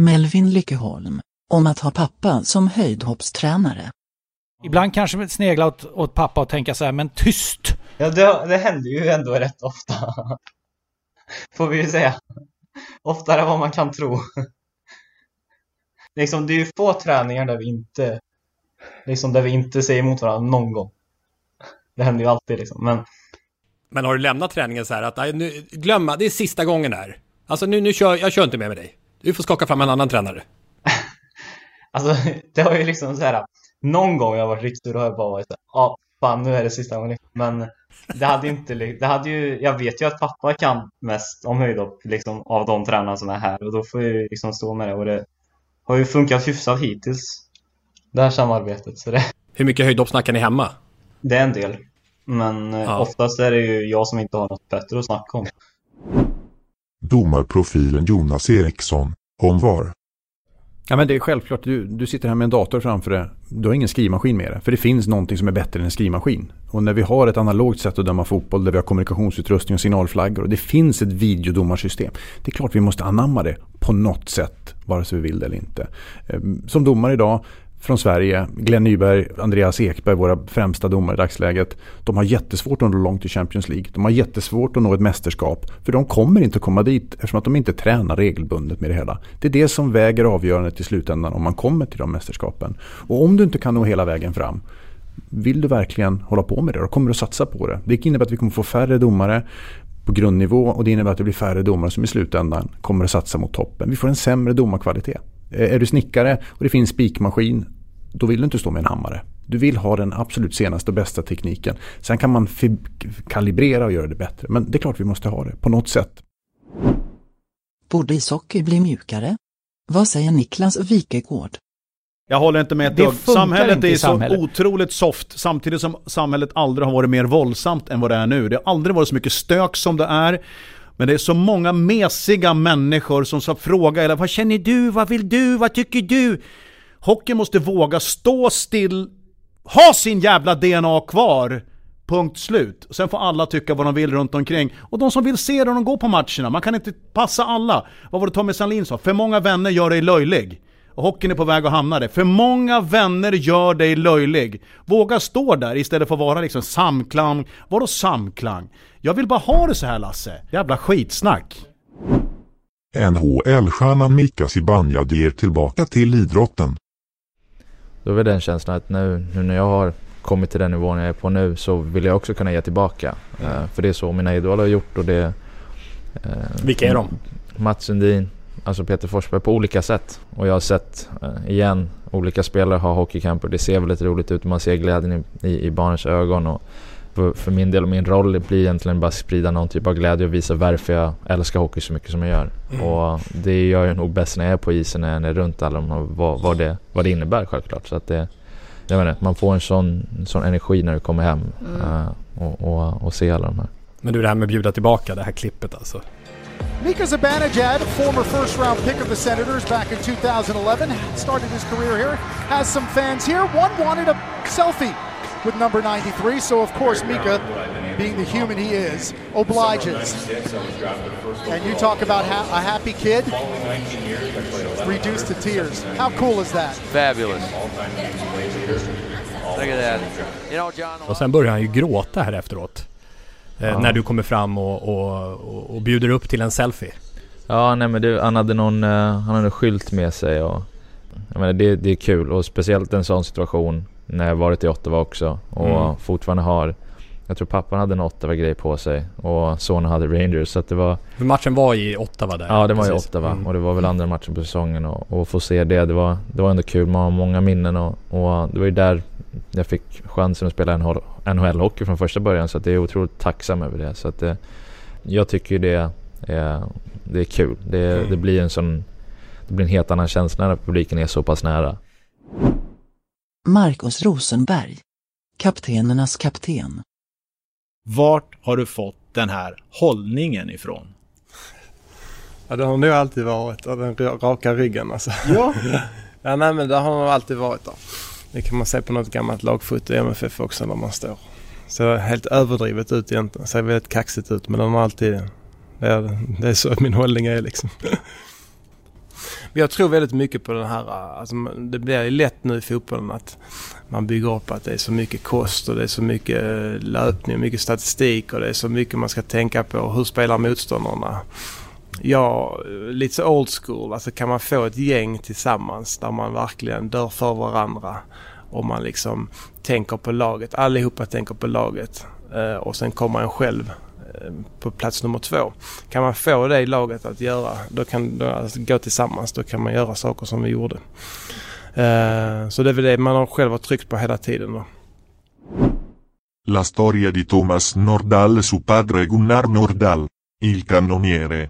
Melvin Lyckeholm. Om att ha pappa som höjdhoppstränare. Ibland kanske vi snegla åt, åt pappa och tänka så här, men tyst! Ja, det, det händer ju ändå rätt ofta. [laughs] Får vi ju säga. Oftare än vad man kan tro. Liksom, det är ju få träningar där vi inte liksom där vi inte säger emot varandra någon gång. Det händer ju alltid liksom, men Men har du lämnat träningen så här att, nej, nu, glömma, det är sista gången här. Alltså nu, nu kör, jag kör inte med med dig. Du får skaka fram en annan tränare. [laughs] Alltså, det har ju liksom så här. Någon gång jag varit riktigt då har jag bara varit så ja, fan nu är det sista gången. Men det hade inte, det hade ju, jag vet ju att pappa kan mest om höjdhopp liksom av de tränarna som är här och då får jag ju liksom stå med det och det har ju funkat hyfsat hittills. Det här samarbetet, så det, Hur mycket höjdhopp snackar ni hemma? det är en del. Men ja. oftast är det ju jag som inte har något bättre att snacka om. Domarprofilen Jonas Eriksson. Om VAR. Ja men det är självklart, du, du sitter här med en dator framför dig. Du har ingen skrivmaskin med dig. För det finns någonting som är bättre än en skrivmaskin. Och när vi har ett analogt sätt att döma fotboll där vi har kommunikationsutrustning och signalflaggor och det finns ett videodomarsystem. Det är klart vi måste anamma det på något sätt, vare sig vi vill det eller inte. Ehm, Som domare idag från Sverige, Glenn Nyberg, Andreas Ekberg, våra främsta domare i dagsläget. De har jättesvårt att nå långt i Champions League. De har jättesvårt att nå ett mästerskap. För de kommer inte komma dit eftersom att de inte tränar regelbundet med det hela. Det är det som väger avgörandet i slutändan om man kommer till de mästerskapen. Och om du inte kan nå hela vägen fram, vill du verkligen hålla på med det? Då kommer du att satsa på det. Det innebär att vi kommer få färre domare på grundnivå och det innebär att det blir färre domare som i slutändan kommer att satsa mot toppen. Vi får en sämre domarkvalitet. Eh, Är du snickare och det finns spikmaskin, då vill du inte stå med en hammare. Du vill ha den absolut senaste och bästa tekniken. Sen kan man kalibrera och göra det bättre. Men det är klart vi måste ha det på något sätt. Borde ishockey bli mjukare? Vad säger Niklas Wikegård? Jag håller inte med ett Det dugg. Samhället är så samhället. otroligt soft samtidigt som samhället aldrig har varit mer våldsamt än vad det är nu. Det har aldrig varit så mycket stök som det är. Men det är så många mesiga människor som ska fråga eller vad känner du, vad vill du, vad tycker du? Hockey måste våga stå still, ha sin jävla DNA kvar. Punkt slut. Sen får alla tycka vad de vill runt omkring. Och de som vill se det, de går på matcherna. Man kan inte passa alla. Vad var det Tommy Sandlin sa? För många vänner gör dig löjlig. Och hockeyn är på väg att hamna där. För många vänner gör dig löjlig. Våga stå där istället för att vara liksom samklang. Vadå samklang? Jag vill bara ha det så här Lasse. Jävla skitsnack. NHL-stjärnan Mika Zibanejad ger tillbaka till idrotten. Då är väl den känslan att nu, nu när jag har kommit till den nivån jag är på nu så vill jag också kunna ge tillbaka. Eh, för det är så mina idoler har gjort och det... eh, Vilka är de? Mats Sundin, alltså Peter Forsberg på olika sätt. Och jag har sett, eh, igen, olika spelare ha hockeycamper. Det ser väldigt roligt ut. Man ser glädjen i, i, i barnens ögon. Och för, för min del och min roll blir egentligen bara att sprida någon typ av glädje och visa varför jag älskar hockey så mycket som jag gör. Mm. Och det gör jag nog bäst när jag är på isen, när jag är runt alla de och vad, vad, det, vad det innebär självklart. Så att det, jag menar, man får en sån, sån energi när du kommer hem Mm. eh, och, och, och ser alla de här. Men du, det här med att bjuda tillbaka, det här klippet alltså. Mika Zibanejad, former first round pick of the Senators back in 2011, started his career here. Has some fans here. One wanted a selfie with number 93, so of course Mika, being the human he is, obliges. And you talk about ha- a happy kid, reduced to tears. How cool is that? Fabulous. Look at that. You know, John. Och sen börjar han ju gråta här efteråt. Eh, Ja. När du kommer fram och, och, och, bjuder upp till en selfie. Ja, nej men det, han hade någon, eh, han hade skylt med sig och jag menar, det, det är kul och speciellt en sån situation när jag varit i Ottawa också och Mm. fortfarande har jag tror pappan hade en Ottawa-grej på sig och sonen hade Rangers så det var För matchen var i Ottawa där. Ja, det var i precis. Ottawa Mm. och det var väl andra matchen på säsongen och, och få se det, det var, det var ändå kul. Man har många minnen och, och det var ju där jag fick chansen att spela NHL NHL-hockey från första början så att det är otroligt tacksam över det. Så att det, jag tycker det är, det är kul. Det, Mm. det blir en sån, det blir en helt annan känsla när publiken är så pass nära. Marcus Rosenberg. Kaptenernas kapten. Vart har du fått den här hållningen ifrån? Ja, det har nog alltid varit. och Den ra- raka ryggen alltså. Ja. [laughs] ja, nej men det har nog alltid varit där. Det kan man se på något gammalt lagfoto i MFF också när man står. Så helt överdrivet ut egentligen. Ser väldigt kaxigt ut men den har alltid... Det är, det är så min hållning är liksom. [laughs] Men jag tror väldigt mycket på den här, alltså det blir ju lätt nu i fotbollen att man bygger upp att det är så mycket kost och det är så mycket eh, löpning och mycket statistik och det är så mycket man ska tänka på. Hur spelar motståndarna? Ja, lite så old school. Alltså kan man få ett gäng tillsammans där man verkligen dör för varandra och man liksom tänker på laget. Allihopa tänker på laget eh, och sen kommer en själv på plats nummer två. Kan man få det laget att göra, då kan då, alltså, gå tillsammans, då kan man göra saker som vi gjorde. Eh, Så det är väl det man har själv har tryckt på hela tiden. Då. La storia di Thomas Nordahl su padre Gunnar Nordahl, il cannoniere.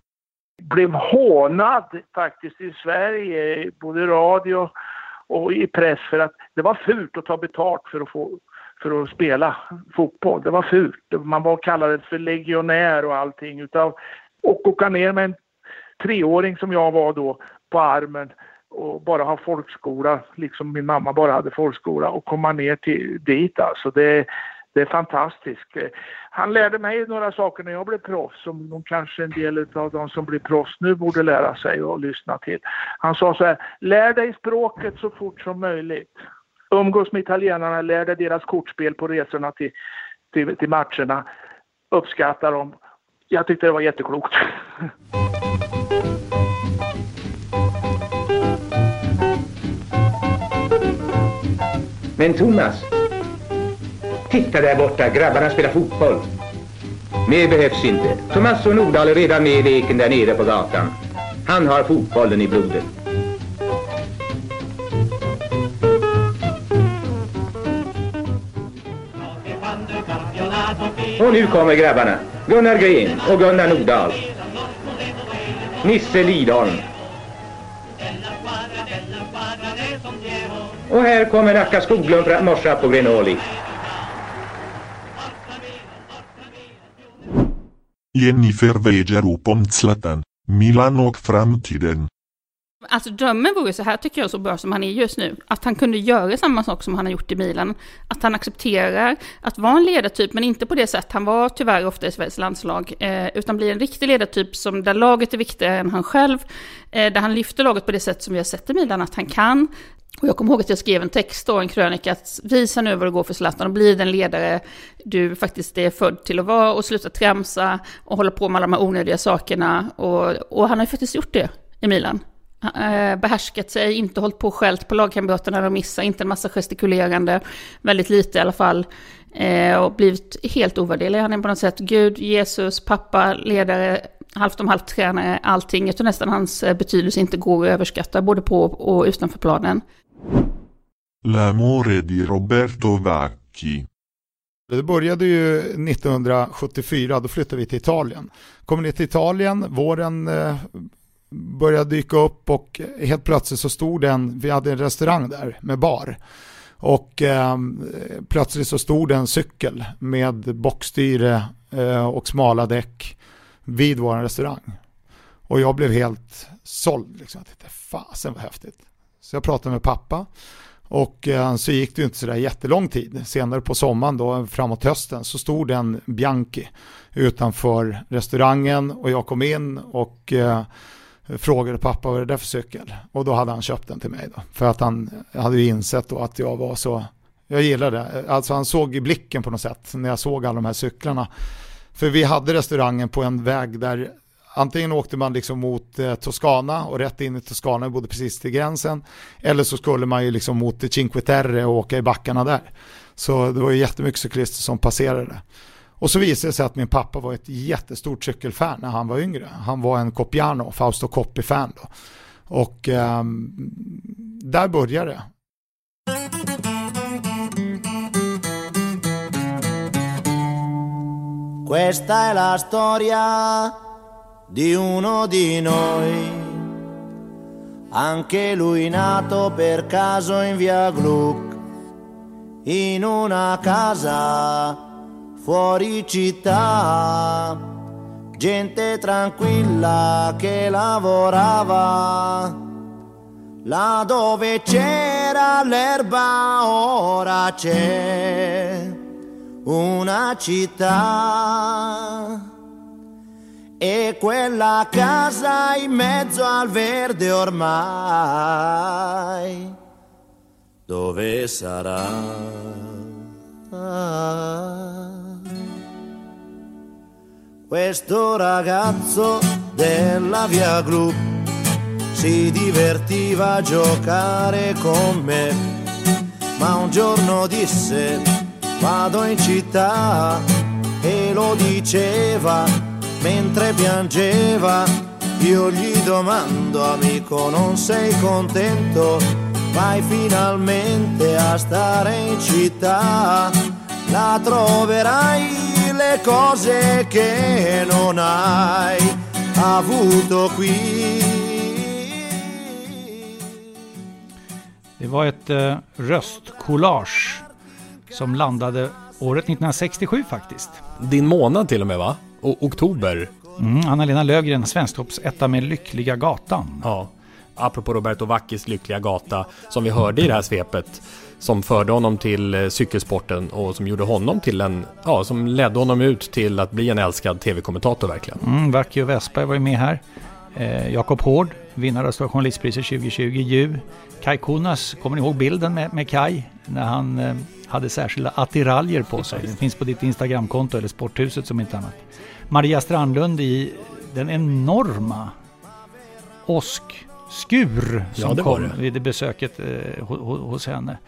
blev hånad faktiskt i Sverige, både radio och i press för att det var fult att ta betalt för att, få, för att spela fotboll. Det var fult. Man var kallad för legionär och allting. Utav, och åka ner med en treåring som jag var då på armen och bara ha folkskola, liksom min mamma bara hade folkskola och komma ner till dit alltså. Det, det är fantastiskt. Han lärde mig några saker när jag blev proffs som de kanske en del av de som blir proffs nu borde lära sig och lyssna till. Han sa så här, lär dig språket så fort som möjligt. Umgås med italienarna, lär dig deras kortspel på resorna till, till, till matcherna. Uppskatta dem. Jag tyckte det var jätteklokt. Men Thomas, titta där borta, grabbarna spelar fotboll. Mer behövs inte. Thomas och Nordahl är redan med i leken där nere på gatan. Han har fotbollen i blodet. Och nu kommer grabbarna. Gunnar Gren och Gunnar Nordahl. Nisse Lidholm. Och här kommer Nacka Skoglund för att morsa på Grenoli. Jennifer Wegerup om Zlatan, Milan och framtiden. Alltså drömmen vore så här tycker jag så bra som han är just nu. Att han kunde göra samma sak som han har gjort i Milan. Att han accepterar att vara en ledartyp, men inte på det sätt han var tyvärr ofta i Sveriges landslag. Eh, utan blir en riktig ledartyp som där laget är viktigare än han själv. Eh, där han lyfter laget på det sätt som vi har sett i Milan att han kan. Och jag kommer ihåg att jag skrev en text och en krönika, att visa nu vad det går för Zlatan och bli den ledare du faktiskt är född till att vara och sluta tramsa och hålla på med alla de här onödiga sakerna. Och, och han har ju faktiskt gjort det i Milan. Eh, behärskat sig, inte hållit på och skällt på lagkamraterna de missar, inte en massa gestikulerande, väldigt lite i alla fall. Eh, och blivit helt ovärderlig. Han är på något sätt Gud, Jesus, pappa, ledare, halvt om halvt tränare, allting. Jag tror nästan hans eh, betydelse inte går att överskatta både på och utanför planen. L'amore di Roberto Vacchi. Det började ju 1974, då flyttade vi till Italien. Kom ner till Italien, våren började dyka upp och helt plötsligt så stod den, vi hade en restaurang där med bar. Och eh, plötsligt så stod det en cykel med bockstyre eh, och smala däck vid vår restaurang. Och jag blev helt såld. Liksom. Jag tänkte, fasen vad häftigt. Så jag pratade med pappa och eh, så gick det ju inte sådär jättelång tid. Senare på sommaren då, framåt hösten, så stod en Bianchi utanför restaurangen och jag kom in och eh, frågade pappa vad är det där för cykel? Och då hade han köpt den till mig då. För att han hade ju insett då att jag var så, jag gillade det. Alltså han såg i blicken på något sätt när jag såg alla de här cyklarna. För vi hade restaurangen på en väg där Antingen åkte man liksom mot eh, Toscana och rätt in i Toscana, vi bodde precis till gränsen. Eller så skulle man ju liksom mot Cinque Terre och åka i backarna där. Så det var ju jättemycket cyklister som passerade. Och så visade det sig att min pappa var ett jättestort cykelfan när han var yngre. Han var en Coppiano, Fausto Coppi-fan då. Och eh, där började det. Questa è la storia di uno di noi, anche lui nato per caso in via Gluck, in una casa fuori città, gente tranquilla che lavorava, là dove c'era l'erba ora c'è una città. E quella casa in mezzo al verde ormai, dove sarà? Questo ragazzo della via Glu si divertiva a giocare con me, ma un giorno disse vado in città e lo diceva mentre piangeva. Io gli domando, amico, non sei contento? Vai finalmente a stare in città, la troverai le cose che non hai avuto qui. Det var ett uh, röstcollage som landade året 1967 faktiskt. Din månad till och med va? O oktober. Mm, Anna-Lena Lövgren, Svensktoppsetta med Lyckliga Gatan. Ja. Apropå Roberto Vackis Lyckliga Gata, som vi hörde i det här svepet. Som förde honom till eh, cykelsporten och som gjorde honom till en, ja, som ledde honom ut till att bli en älskad tv-kommentator verkligen. Mm, och Westberg var ju med här. Eh, Jakob Hård, vinnare av Stora Journalistpriset 2020, Ju. Kai Kunas, kommer ni ihåg bilden med, med Kai? När han eh, hade särskilda attiraljer på sig. Den finns på ditt Instagramkonto eller Sporthuset som inte annat. Maria Strandlund i den enorma åskskur som Ja, det kom det. vid det besöket eh, ho- ho- hos henne.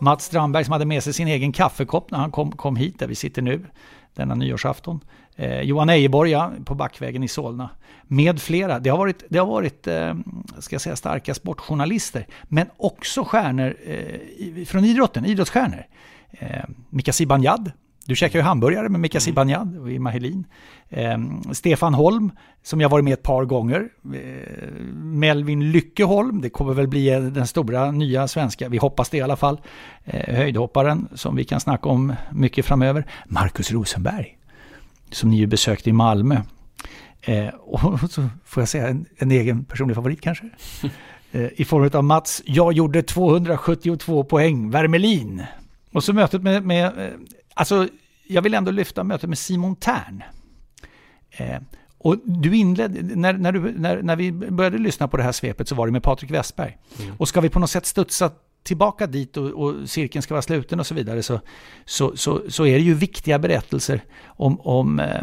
Mats Strandberg som hade med sig sin egen kaffekopp när han kom, kom hit där vi sitter nu, denna nyårsafton. Eh, Johan Ejeborg ja, på Backvägen i Solna. Med flera. Det har varit, det har varit eh, ska jag säga, starka sportjournalister. Men också stjärnor eh, från idrotten, idrottsstjärnor. Eh, Mika Zibanejad. Du käkar ju hamburgare med Mika Zibanejad och Irma Helin. Eh, Stefan Holm, som jag varit med ett par gånger. Eh, Melvin Lyckeholm, det kommer väl bli den stora nya svenska, vi hoppas det i alla fall. Eh, höjdhopparen som vi kan snacka om mycket framöver. Marcus Rosenberg, som ni ju besökte i Malmö. Eh, och [laughs] så får jag säga en, en egen personlig favorit kanske. [laughs] Eh, I form av Mats, jag gjorde 272 poäng, Värmelin. Och så mötet med, med eh, alltså jag vill ändå lyfta mötet med Simon Tern. Eh, och du inledde, när, när, du, när, när vi började lyssna på det här svepet så var det med Patrik Westberg. Mm. Och ska vi på något sätt studsa tillbaka dit och, och cirkeln ska vara sluten och så vidare så, så, så, så är det ju viktiga berättelser om, om eh,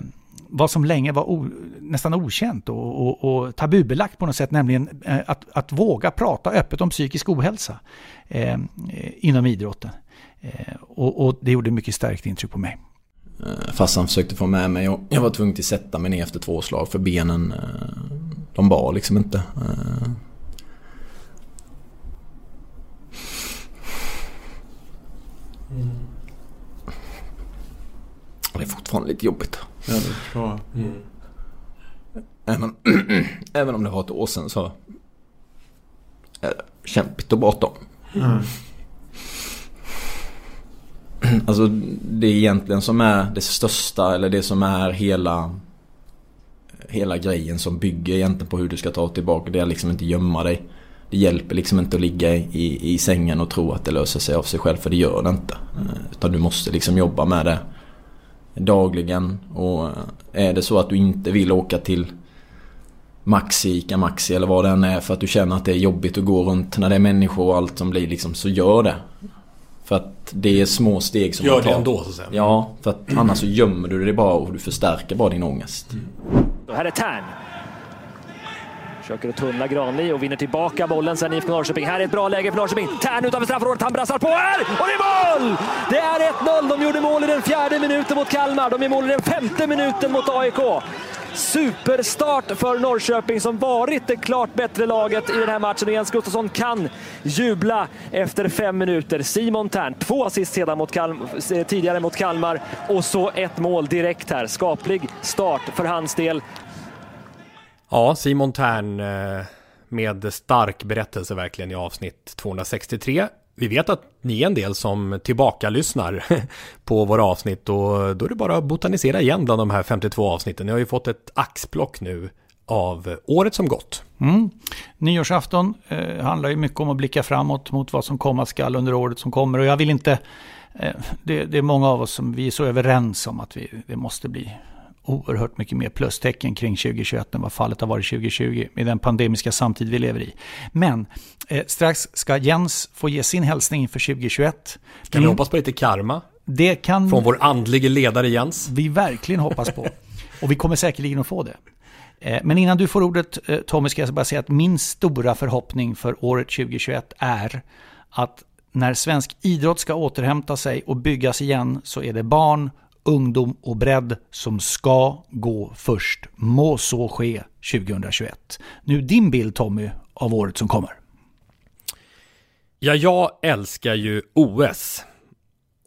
vad som länge var o, nästan okänt och, och, och tabubelagt på något sätt, nämligen eh, att, att våga prata öppet om psykisk ohälsa eh, inom idrotten. Eh, och, och det gjorde mycket starkt intryck på mig. Eh, farsan försökte få med mig och jag var tvungen att sätta mig ner efter två slag för benen eh, de bar liksom inte. Eh. Det är fortfarande lite jobbigt. Ja, det förstår jag. Mm. Även, [clears throat] även om det var ett år sedan så är det kämpigt att prata om. Mm. [clears throat] Alltså det är egentligen som är det största eller det som är hela Hela grejen som bygger egentligen på hur du ska ta tillbaka det är liksom inte gömma dig. Det hjälper liksom inte att ligga i, i sängen och tro att det löser sig av sig själv för det gör det inte. Eh, utan du måste liksom jobba med det dagligen och eh, är det så att du inte vill åka till Maxi, Ica Maxi eller vad det än är för att du känner att det är jobbigt att gå runt när det är människor och allt som blir liksom så gör det. För att det är små steg som Gör man tar. det ändå, så att säga. Ja, för att annars så gömmer du det bara och du förstärker bara din ångest. Och här är Tern. Försöker att tunnla Granli och vinner tillbaka bollen sen IFK Norrköping. Här är ett bra läge för Norrköping. Tern utanför straffområdet, han brassar på här! Och det är mål! Det är 1-0. De gjorde mål i den fjärde minuten mot Kalmar. De gör mål i den femte minuten mot AIK. Superstart för Norrköping som varit det klart bättre laget i den här matchen. Och Jens Gustafsson kan jubla efter fem minuter. Simon Tern, två assist sedan mot Kalm- eh, tidigare mot Kalmar och så ett mål direkt här. Skaplig start för hans del. Ja, Simon Tern eh, med stark berättelse verkligen i avsnitt 263. Vi vet att ni är en del som tillbaka lyssnar [laughs] på våra avsnitt och då är det bara att botanisera igen bland de här 52 avsnitten. Ni har ju fått ett axplock nu av året som gått. Mm. Nyårsafton eh, handlar ju mycket om att blicka framåt mot vad som komma skall under året som kommer. Och jag vill inte... Eh, det, det är många av oss som vi är så överens om att vi, det måste bli oerhört mycket mer plustecken kring 2021 än vad fallet har varit 2020 med den pandemiska samtid vi lever i. Men eh, strax ska Jens få ge sin hälsning inför 2021. Kan vi hoppas på lite karma? Det kan Från vår andlige ledare Jens. vi verkligen hoppas på. Och vi kommer säkerligen att få det. Eh, Men innan du får ordet eh, Tommy ska jag bara säga att min stora förhoppning för året 2021 är att när svensk idrott ska återhämta sig och byggas igen så är det barn, ungdom och bredd som ska gå först. Må så ske 2021. Nu din bild Tommy av året som kommer. Ja, jag älskar ju OS.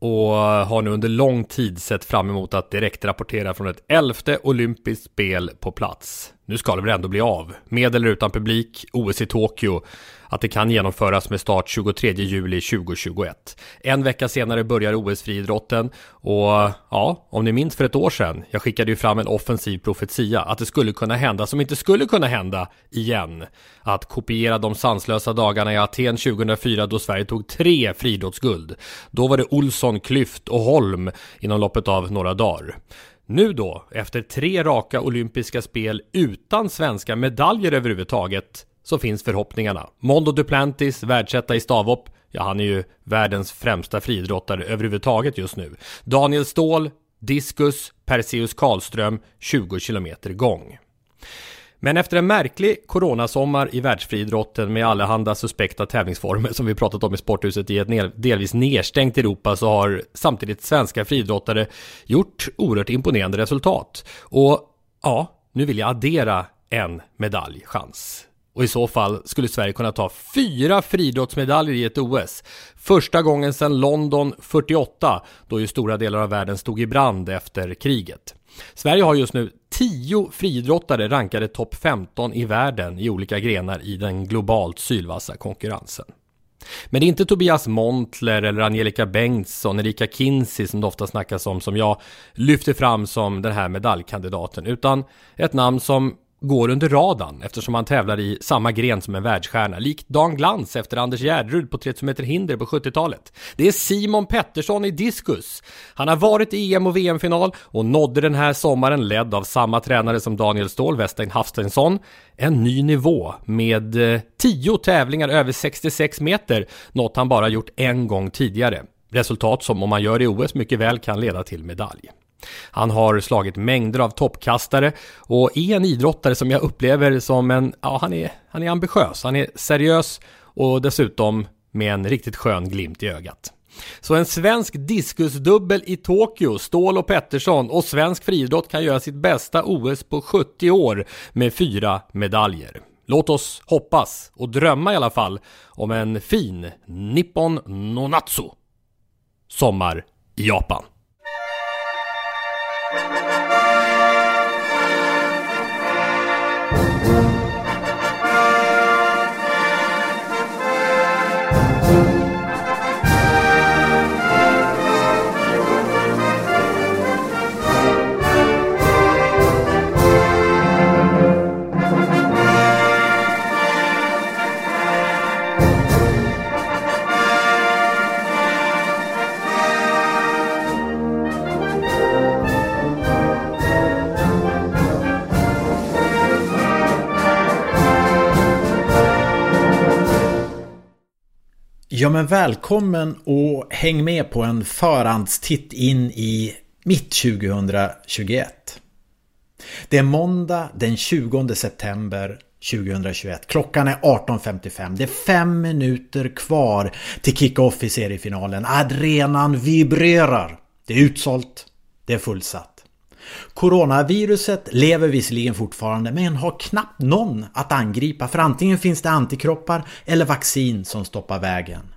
Och har nu under lång tid sett fram emot att direkt rapportera från ett elfte olympiskt spel på plats. Nu ska det väl ändå bli av, med eller utan publik, OS i Tokyo. Att det kan genomföras med start 23 juli 2021. En vecka senare börjar OS-friidrotten och ja, om ni minns för ett år sedan, jag skickade ju fram en offensiv profetia att det skulle kunna hända som inte skulle kunna hända igen. Att kopiera de sanslösa dagarna i Aten 2004 då Sverige tog tre friidrottsguld. Då var det Olsson, Klyft och Holm inom loppet av några dagar. Nu då, efter tre raka olympiska spel utan svenska medaljer överhuvudtaget, så finns förhoppningarna. Mondo Duplantis, världsetta i stavhopp, ja han är ju världens främsta friidrottare överhuvudtaget just nu. Daniel Ståhl, diskus, Perseus Karlström, 20 km gång. Men efter en märklig coronasommar i världsfriidrotten med allehanda suspekta tävlingsformer som vi pratat om i sporthuset i ett delvis nedstängt Europa så har samtidigt svenska friidrottare gjort oerhört imponerande resultat. Och ja, nu vill jag addera en medaljchans. Och i så fall skulle Sverige kunna ta fyra friidrottsmedaljer i ett OS. Första gången sedan London 48, då ju stora delar av världen stod i brand efter kriget. Sverige har just nu 10 friidrottare rankade topp 15 i världen i olika grenar i den globalt sylvassa konkurrensen. Men det är inte Tobias Montler eller Angelica Bengtsson, Erika Kinsey som det ofta snackas om som jag lyfter fram som den här medaljkandidaten utan ett namn som går under radarn eftersom han tävlar i samma gren som en världsstjärna, likt Dan Glans efter Anders Gärderud på 30 meter hinder på 70-talet. Det är Simon Pettersson i diskus. Han har varit i EM och VM-final och nådde den här sommaren, ledd av samma tränare som Daniel Ståhl, Westein Hafstensson, en ny nivå med eh, 10 tävlingar över 66 meter, något han bara gjort en gång tidigare. Resultat som om man gör det i OS mycket väl kan leda till medalj. Han har slagit mängder av toppkastare och är en idrottare som jag upplever som en, ja han är, han är ambitiös, han är seriös och dessutom med en riktigt skön glimt i ögat. Så en svensk diskusdubbel i Tokyo, Ståhl och Pettersson och svensk friidrott kan göra sitt bästa OS på 70 år med fyra medaljer. Låt oss hoppas och drömma i alla fall om en fin Nippon Nonatsu sommar i Japan. Ja men välkommen och häng med på en förhandstitt in i mitt 2021. Det är måndag den 20 september 2021. Klockan är 18.55. Det är fem minuter kvar till kick-off i seriefinalen. Arenan vibrerar. Det är utsålt. Det är fullsatt. Coronaviruset lever visserligen fortfarande men har knappt någon att angripa för antingen finns det antikroppar eller vaccin som stoppar vägen.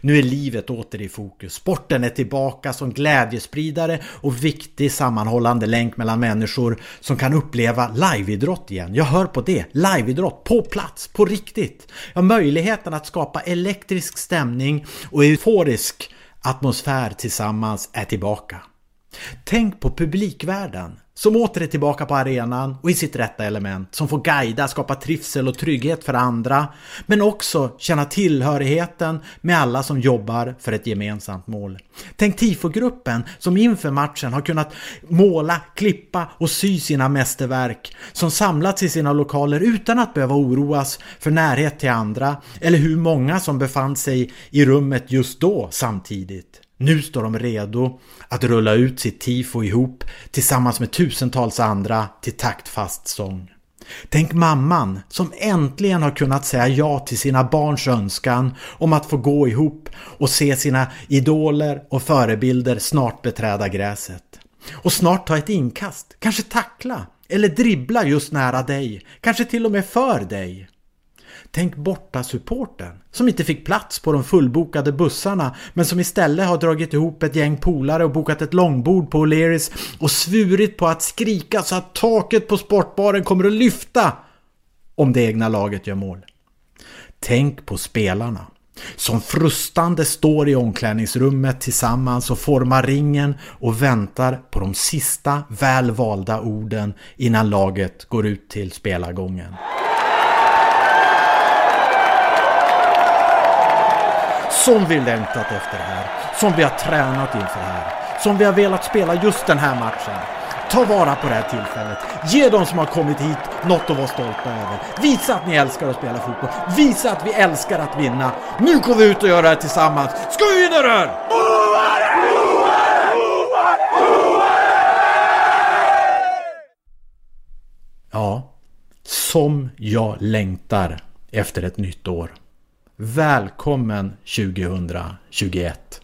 Nu är livet åter i fokus. Sporten är tillbaka som glädjespridare och viktig sammanhållande länk mellan människor som kan uppleva liveidrott igen. Jag hör på det. Liveidrott på plats, på riktigt. Ja, möjligheten att skapa elektrisk stämning och euforisk atmosfär tillsammans är tillbaka. Tänk på publikvärden som åter är tillbaka på arenan och i sitt rätta element. Som får guida, skapa trivsel och trygghet för andra. Men också känna tillhörigheten med alla som jobbar för ett gemensamt mål. Tänk tifogruppen som inför matchen har kunnat måla, klippa och sy sina mästerverk. Som samlats i sina lokaler utan att behöva oroas för närhet till andra. Eller hur många som befann sig i rummet just då samtidigt. Nu står de redo att rulla ut sitt tifo ihop tillsammans med tusentals andra till taktfast sång. Tänk mamman som äntligen har kunnat säga ja till sina barns önskan om att få gå ihop och se sina idoler och förebilder snart beträda gräset. Och snart ta ett inkast, kanske tackla eller dribbla just nära dig, kanske till och med för dig. Tänk borta supporten som inte fick plats på de fullbokade bussarna men som istället har dragit ihop ett gäng polare och bokat ett långbord på O'Learys och svurit på att skrika så att taket på sportbaren kommer att lyfta om det egna laget gör mål. Tänk på spelarna som frustande står i omklädningsrummet tillsammans och formar ringen och väntar på de sista välvalda orden innan laget går ut till spelargången. Som vi längtat efter det här. Som vi har tränat inför det här. Som vi har velat spela just den här matchen. Ta vara på det här tillfället. Ge de som har kommit hit något att vara stolta över. Visa att ni älskar att spela fotboll. Visa att vi älskar att vinna. Nu går vi ut och gör det här tillsammans. Ska vi vinna det här? Ja, som jag längtar efter ett nytt år. Välkommen 2021!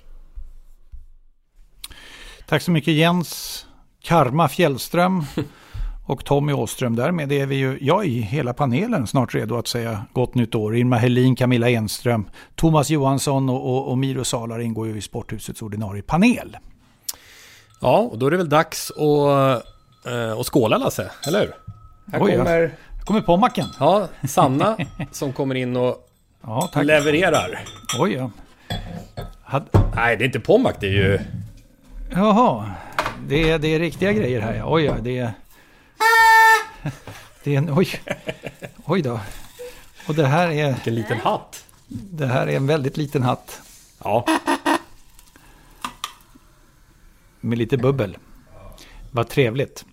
Tack så mycket Jens Karma Fjällström och Tommy Åström. Därmed är vi ju, jag i hela panelen snart redo att säga gott nytt år. Irma Helin, Camilla Enström, Thomas Johansson och, och, och Miro Salar ingår ju i Sporthusets ordinarie panel. Ja, och då är det väl dags att, att skåla Lasse, eller hur? Här Oj, kommer... Här kommer pommacken. Ja, Sanna som kommer in och ja, levererar. Oj, ja. Had... Nej, det är inte Pommac, det är ju... Jaha, det är, det är riktiga grejer här. Oj, ja, det är... [laughs] Det är en... Oj, oj då. Och det här är... Vilken liten hatt. Det här är en väldigt liten hatt. Ja. Med lite bubbel. Vad trevligt.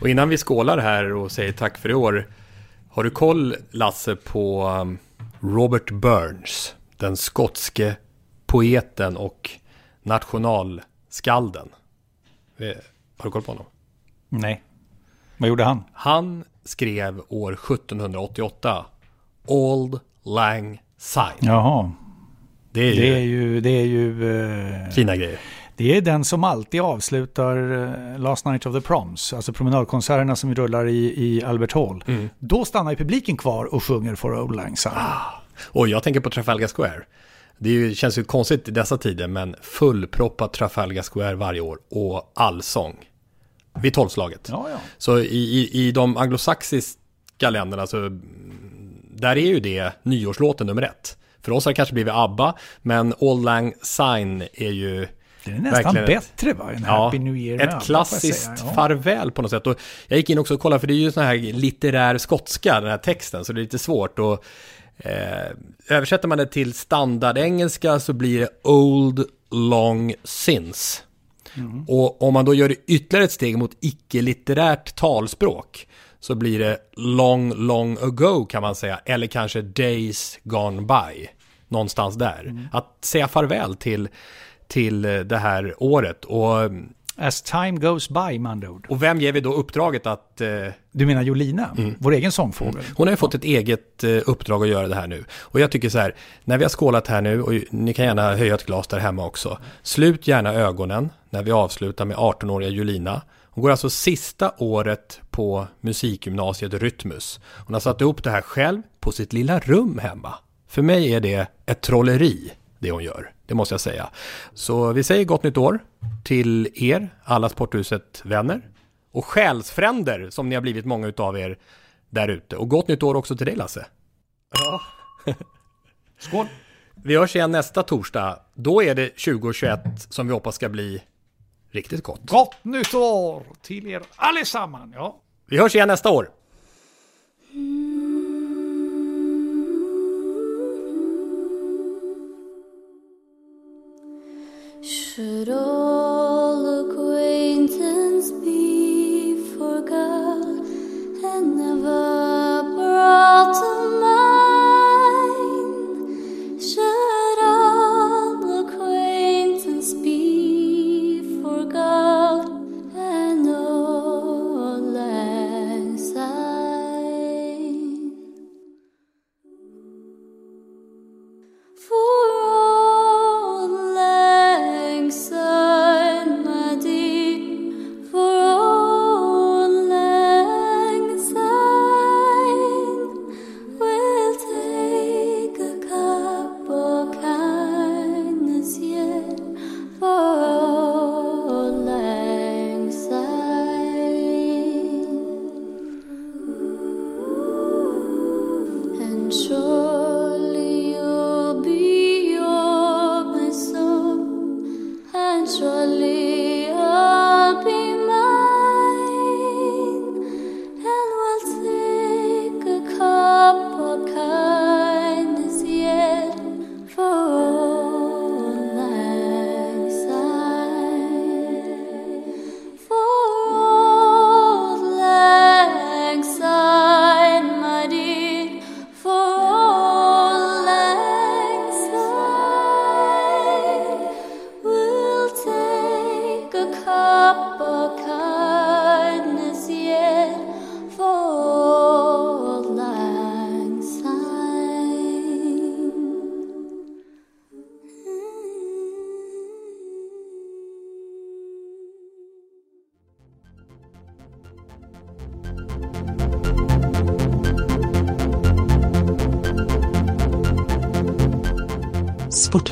Och innan vi skålar här och säger tack för i år. Har du koll Lasse på um, Robert Burns? Den skotske poeten och nationalskalden. Eh, Har du koll på honom? Nej. Vad gjorde han? Han skrev år 1788 Old Lang Syne. Jaha. Det Det är ju, Det är ju... Det är ju eh, fina grejer. Det är den som alltid avslutar eh, Last Night of the Proms, alltså promenadkonserterna som rullar i, i Albert Hall. Mm. Då stannar ju publiken kvar och sjunger For Old Lang Syne. Och jag tänker på Trafalgar Square. Det ju, känns ju konstigt i dessa tider, men fullproppat Trafalgar Square varje år och allsång. Vid tolvslaget. Ja, ja. Så i, i, i de anglosaxiska länderna så mm, där är ju det nyårslåten nummer ett. För oss har det kanske blivit ABBA, men Old Lang Syne är ju Det är nästan verkligen bättre va? än Happy New Year Ett klassiskt. Ja. farväl på något sätt. Och jag gick in också och kollade, för det är ju sån här litterär skotska, den här texten, så det är lite svårt. Och, eh, översätter man det till standardengelska så blir det Old Long Since. Mm. Och om man då gör det ytterligare ett steg mot icke-litterärt talspråk så blir det long, long ago kan man säga. Eller kanske days gone by. Någonstans där. Mm. Att säga farväl till, till eh, det här året. Och, As time goes by med andra ord. och vem ger vi då uppdraget att... Eh, Du menar Jolina? Vår egen sångfågel? hon har ju fått ett eget eh, uppdrag att göra det här nu. Och jag tycker så här, när vi har skålat här nu, och ni kan gärna höja ett glas där hemma också. Slut gärna ögonen när vi avslutar med 18-åriga Julina. Hon går alltså sista året på musikgymnasiet Rytmus. Hon har satt upp det här själv på sitt lilla rum hemma. För mig är det ett trolleri, det hon gör. Det måste jag säga. Så vi säger gott nytt år till er, alla Sporthuset-vänner. Och själsfränder, som ni har blivit många utav er där ute. Och gott nytt år också till dig Lasse. Ja. [laughs] Skål! Vi hörs igen nästa torsdag. Då är det 2021 som vi hoppas ska bli riktigt gott. Gott nytt år till er allesammans! Ja. Vi hörs igen nästa år. Should all acquaintance be forgot and never brought to mind?